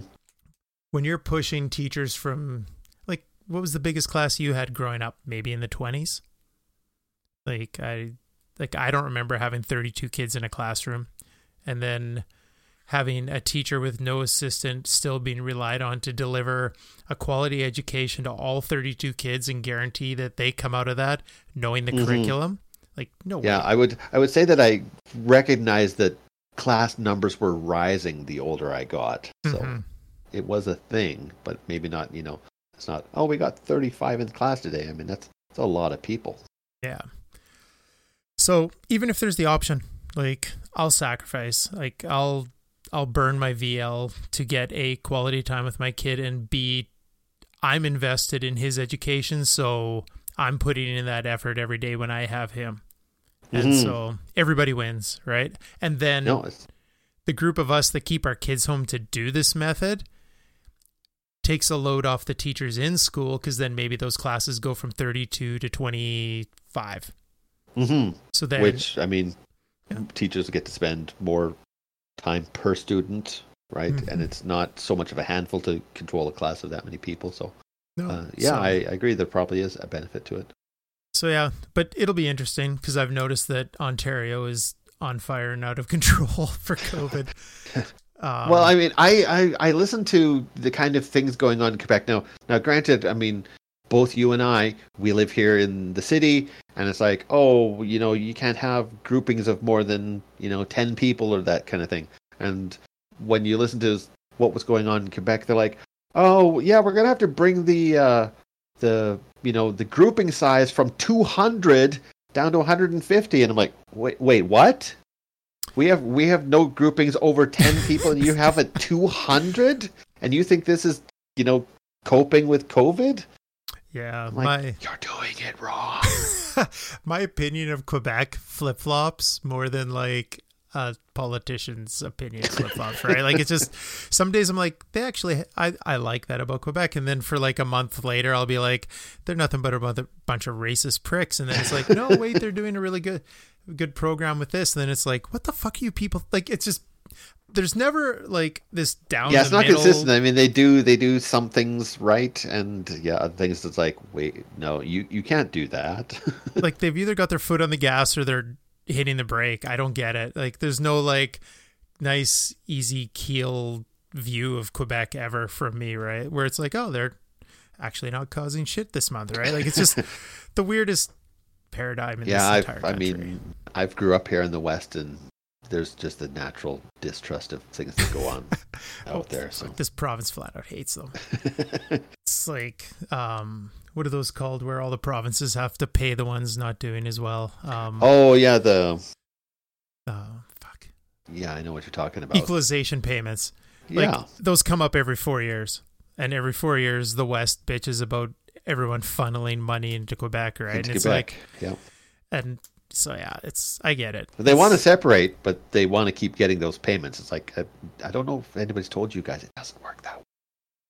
when you're pushing teachers from like what was the biggest class you had growing up maybe in the 20s like i like i don't remember having 32 kids in a classroom and then having a teacher with no assistant still being relied on to deliver a quality education to all 32 kids and guarantee that they come out of that knowing the Mhm. curriculum like no Yeah, way. I would I would say that I recognize that class numbers were rising the older I got. So Mhm. it was a thing, but maybe not. You know, it's not. Oh, we got 35 in class today. I mean, that's that's a lot of people. Yeah. So even if there's the option, like I'll sacrifice, like I'll I'll burn my VL to get a quality time with my kid and B I'm invested in his education, so I'm putting in that effort every day when I have him. And Mhm. so everybody wins, right? And then No, the group of us that keep our kids home to do this method takes a load off the teachers in school because then maybe those classes go from 32 to 25 mhm. so then which I mean, Yeah. teachers get to spend more time per student, right? Mhm. And it's not so much of a handful to control a class of that many people. So no, uh, yeah, so, I, I agree. There probably is a benefit to it. So yeah but it'll be interesting because i've noticed that ontario is on fire and out of control for covid um, well, I mean, I, I I listen to the kind of things going on in Quebec now. Now, granted, I mean, both you and I, we live here in the city, and it's like, oh, you know, you can't have groupings of more than you know ten people or that kind of thing. And when you listen to what was going on in Quebec, they're like, oh, yeah, we're gonna have to bring the uh, the you know the grouping size from two hundred down to 150, and I'm like, wait, wait, what? We have we have no groupings over ten people, and you have a two hundred, and you think this is you know coping with COVID? yeah like, my you're doing it wrong. my opinion of Quebec flip flops more than like a politician's opinions flip flops, right? Like it's just some days I'm like, they actually, I, I like that about Quebec. And then for like a month later, I'll be like, they're nothing but a bunch- bunch of racist pricks. And then it's like, no, wait, they're doing a really good, good program with this. And then it's like, what the fuck are you people? Like it's just, there's never like this down. yeah, it's not middle- consistent. I mean, they do they do some things right, and yeah, other things that's like, wait, no, you you can't do that. like they've either got their foot on the gas or they're hitting the brake. I don't get it. Like there's no like nice easy keel view of Quebec ever from me, right? Where it's like, oh, they're actually not causing shit this month, right? Like it's just the weirdest paradigm in yeah, this I've, entire I mean, I've grew up here in the West, and there's just a natural distrust of things that go on out there. So this province flat out hates them. it's like um what are those called where all the provinces have to pay the ones not doing as well? Um oh yeah, the uh, fuck. yeah, I know what you're talking about. Equalization payments. Like yeah, those come up every four years, and every four years the West bitches about everyone funneling money into Quebec, right? into and it's Quebec. like, yeah. and So yeah, it's I get it. They It's- want to separate, but they want to keep getting those payments. It's like I, I don't know if anybody's told you guys it doesn't work that way.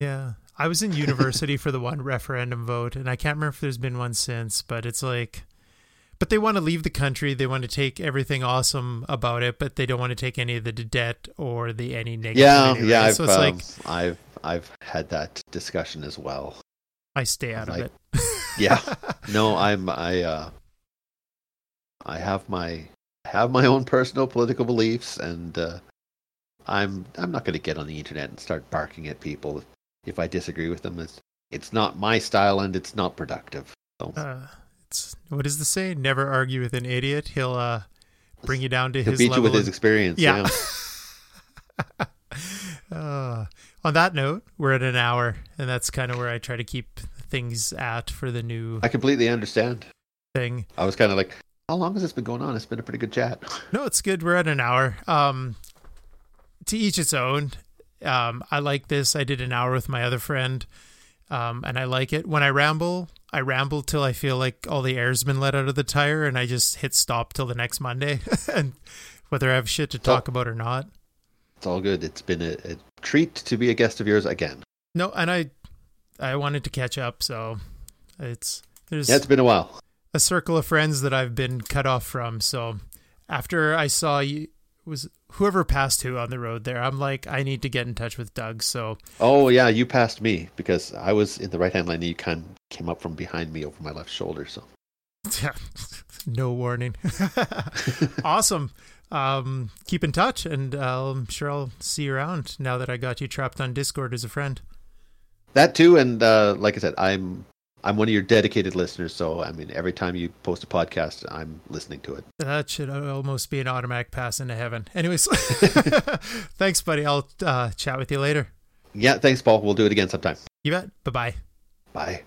Yeah. I was in university for the one referendum vote, and I can't remember if there's been one since, but it's like, but they want to leave the country. They want to take everything awesome about it, but they don't want to take any of the debt or the any negativity. Yeah, yeah. right? I've, so it's um, like, I've I've had that discussion as well. I stay out of like- it. Yeah. No, I'm I uh I have my have my own personal political beliefs and uh I'm I'm not going to get on the internet and start barking at people if, I disagree with them. It's it's not my style and it's not productive. So Uh, it's what is the saying? Never argue with an idiot. He'll uh, bring you down to he'll his beat you level. with his experience. yeah. Yeah. uh, on that note, we're at an hour, and that's kind of where I try to keep things at for the new I completely understand. thing. I was kind of like, how long has this been going on? It's been a pretty good chat. No, it's good. We're at an hour. Um, to each its own. Um, I like this. I did an hour with my other friend, um, and I like it. When I ramble, I ramble till I feel like all the air's been let out of the tire, and I just hit stop till the next Monday, and whether I have shit to talk about or not. It's all good. It's been a, a treat to be a guest of yours again. No, and I, I wanted to catch up, so it's there's Yeah, it's been a while. a circle of friends that I've been cut off from. So after I saw you was whoever passed who on the road there, I'm like, I need to get in touch with Doug. So Oh yeah, you passed me because I was in the right hand lane. and You kind of came up from behind me over my left shoulder. So Yeah. no warning. awesome. Um, keep in touch, and uh, I'm sure I'll see you around now that I got you trapped on Discord as a friend. that too, and uh, like I said, I'm I'm one of your dedicated listeners. So I mean, every time you post a podcast, I'm listening to it. That should almost be an automatic pass into heaven. Anyways, thanks, buddy. I'll uh, chat with you later. Yeah, thanks, Paul. We'll do it again sometime. You bet. Bye bye. Bye.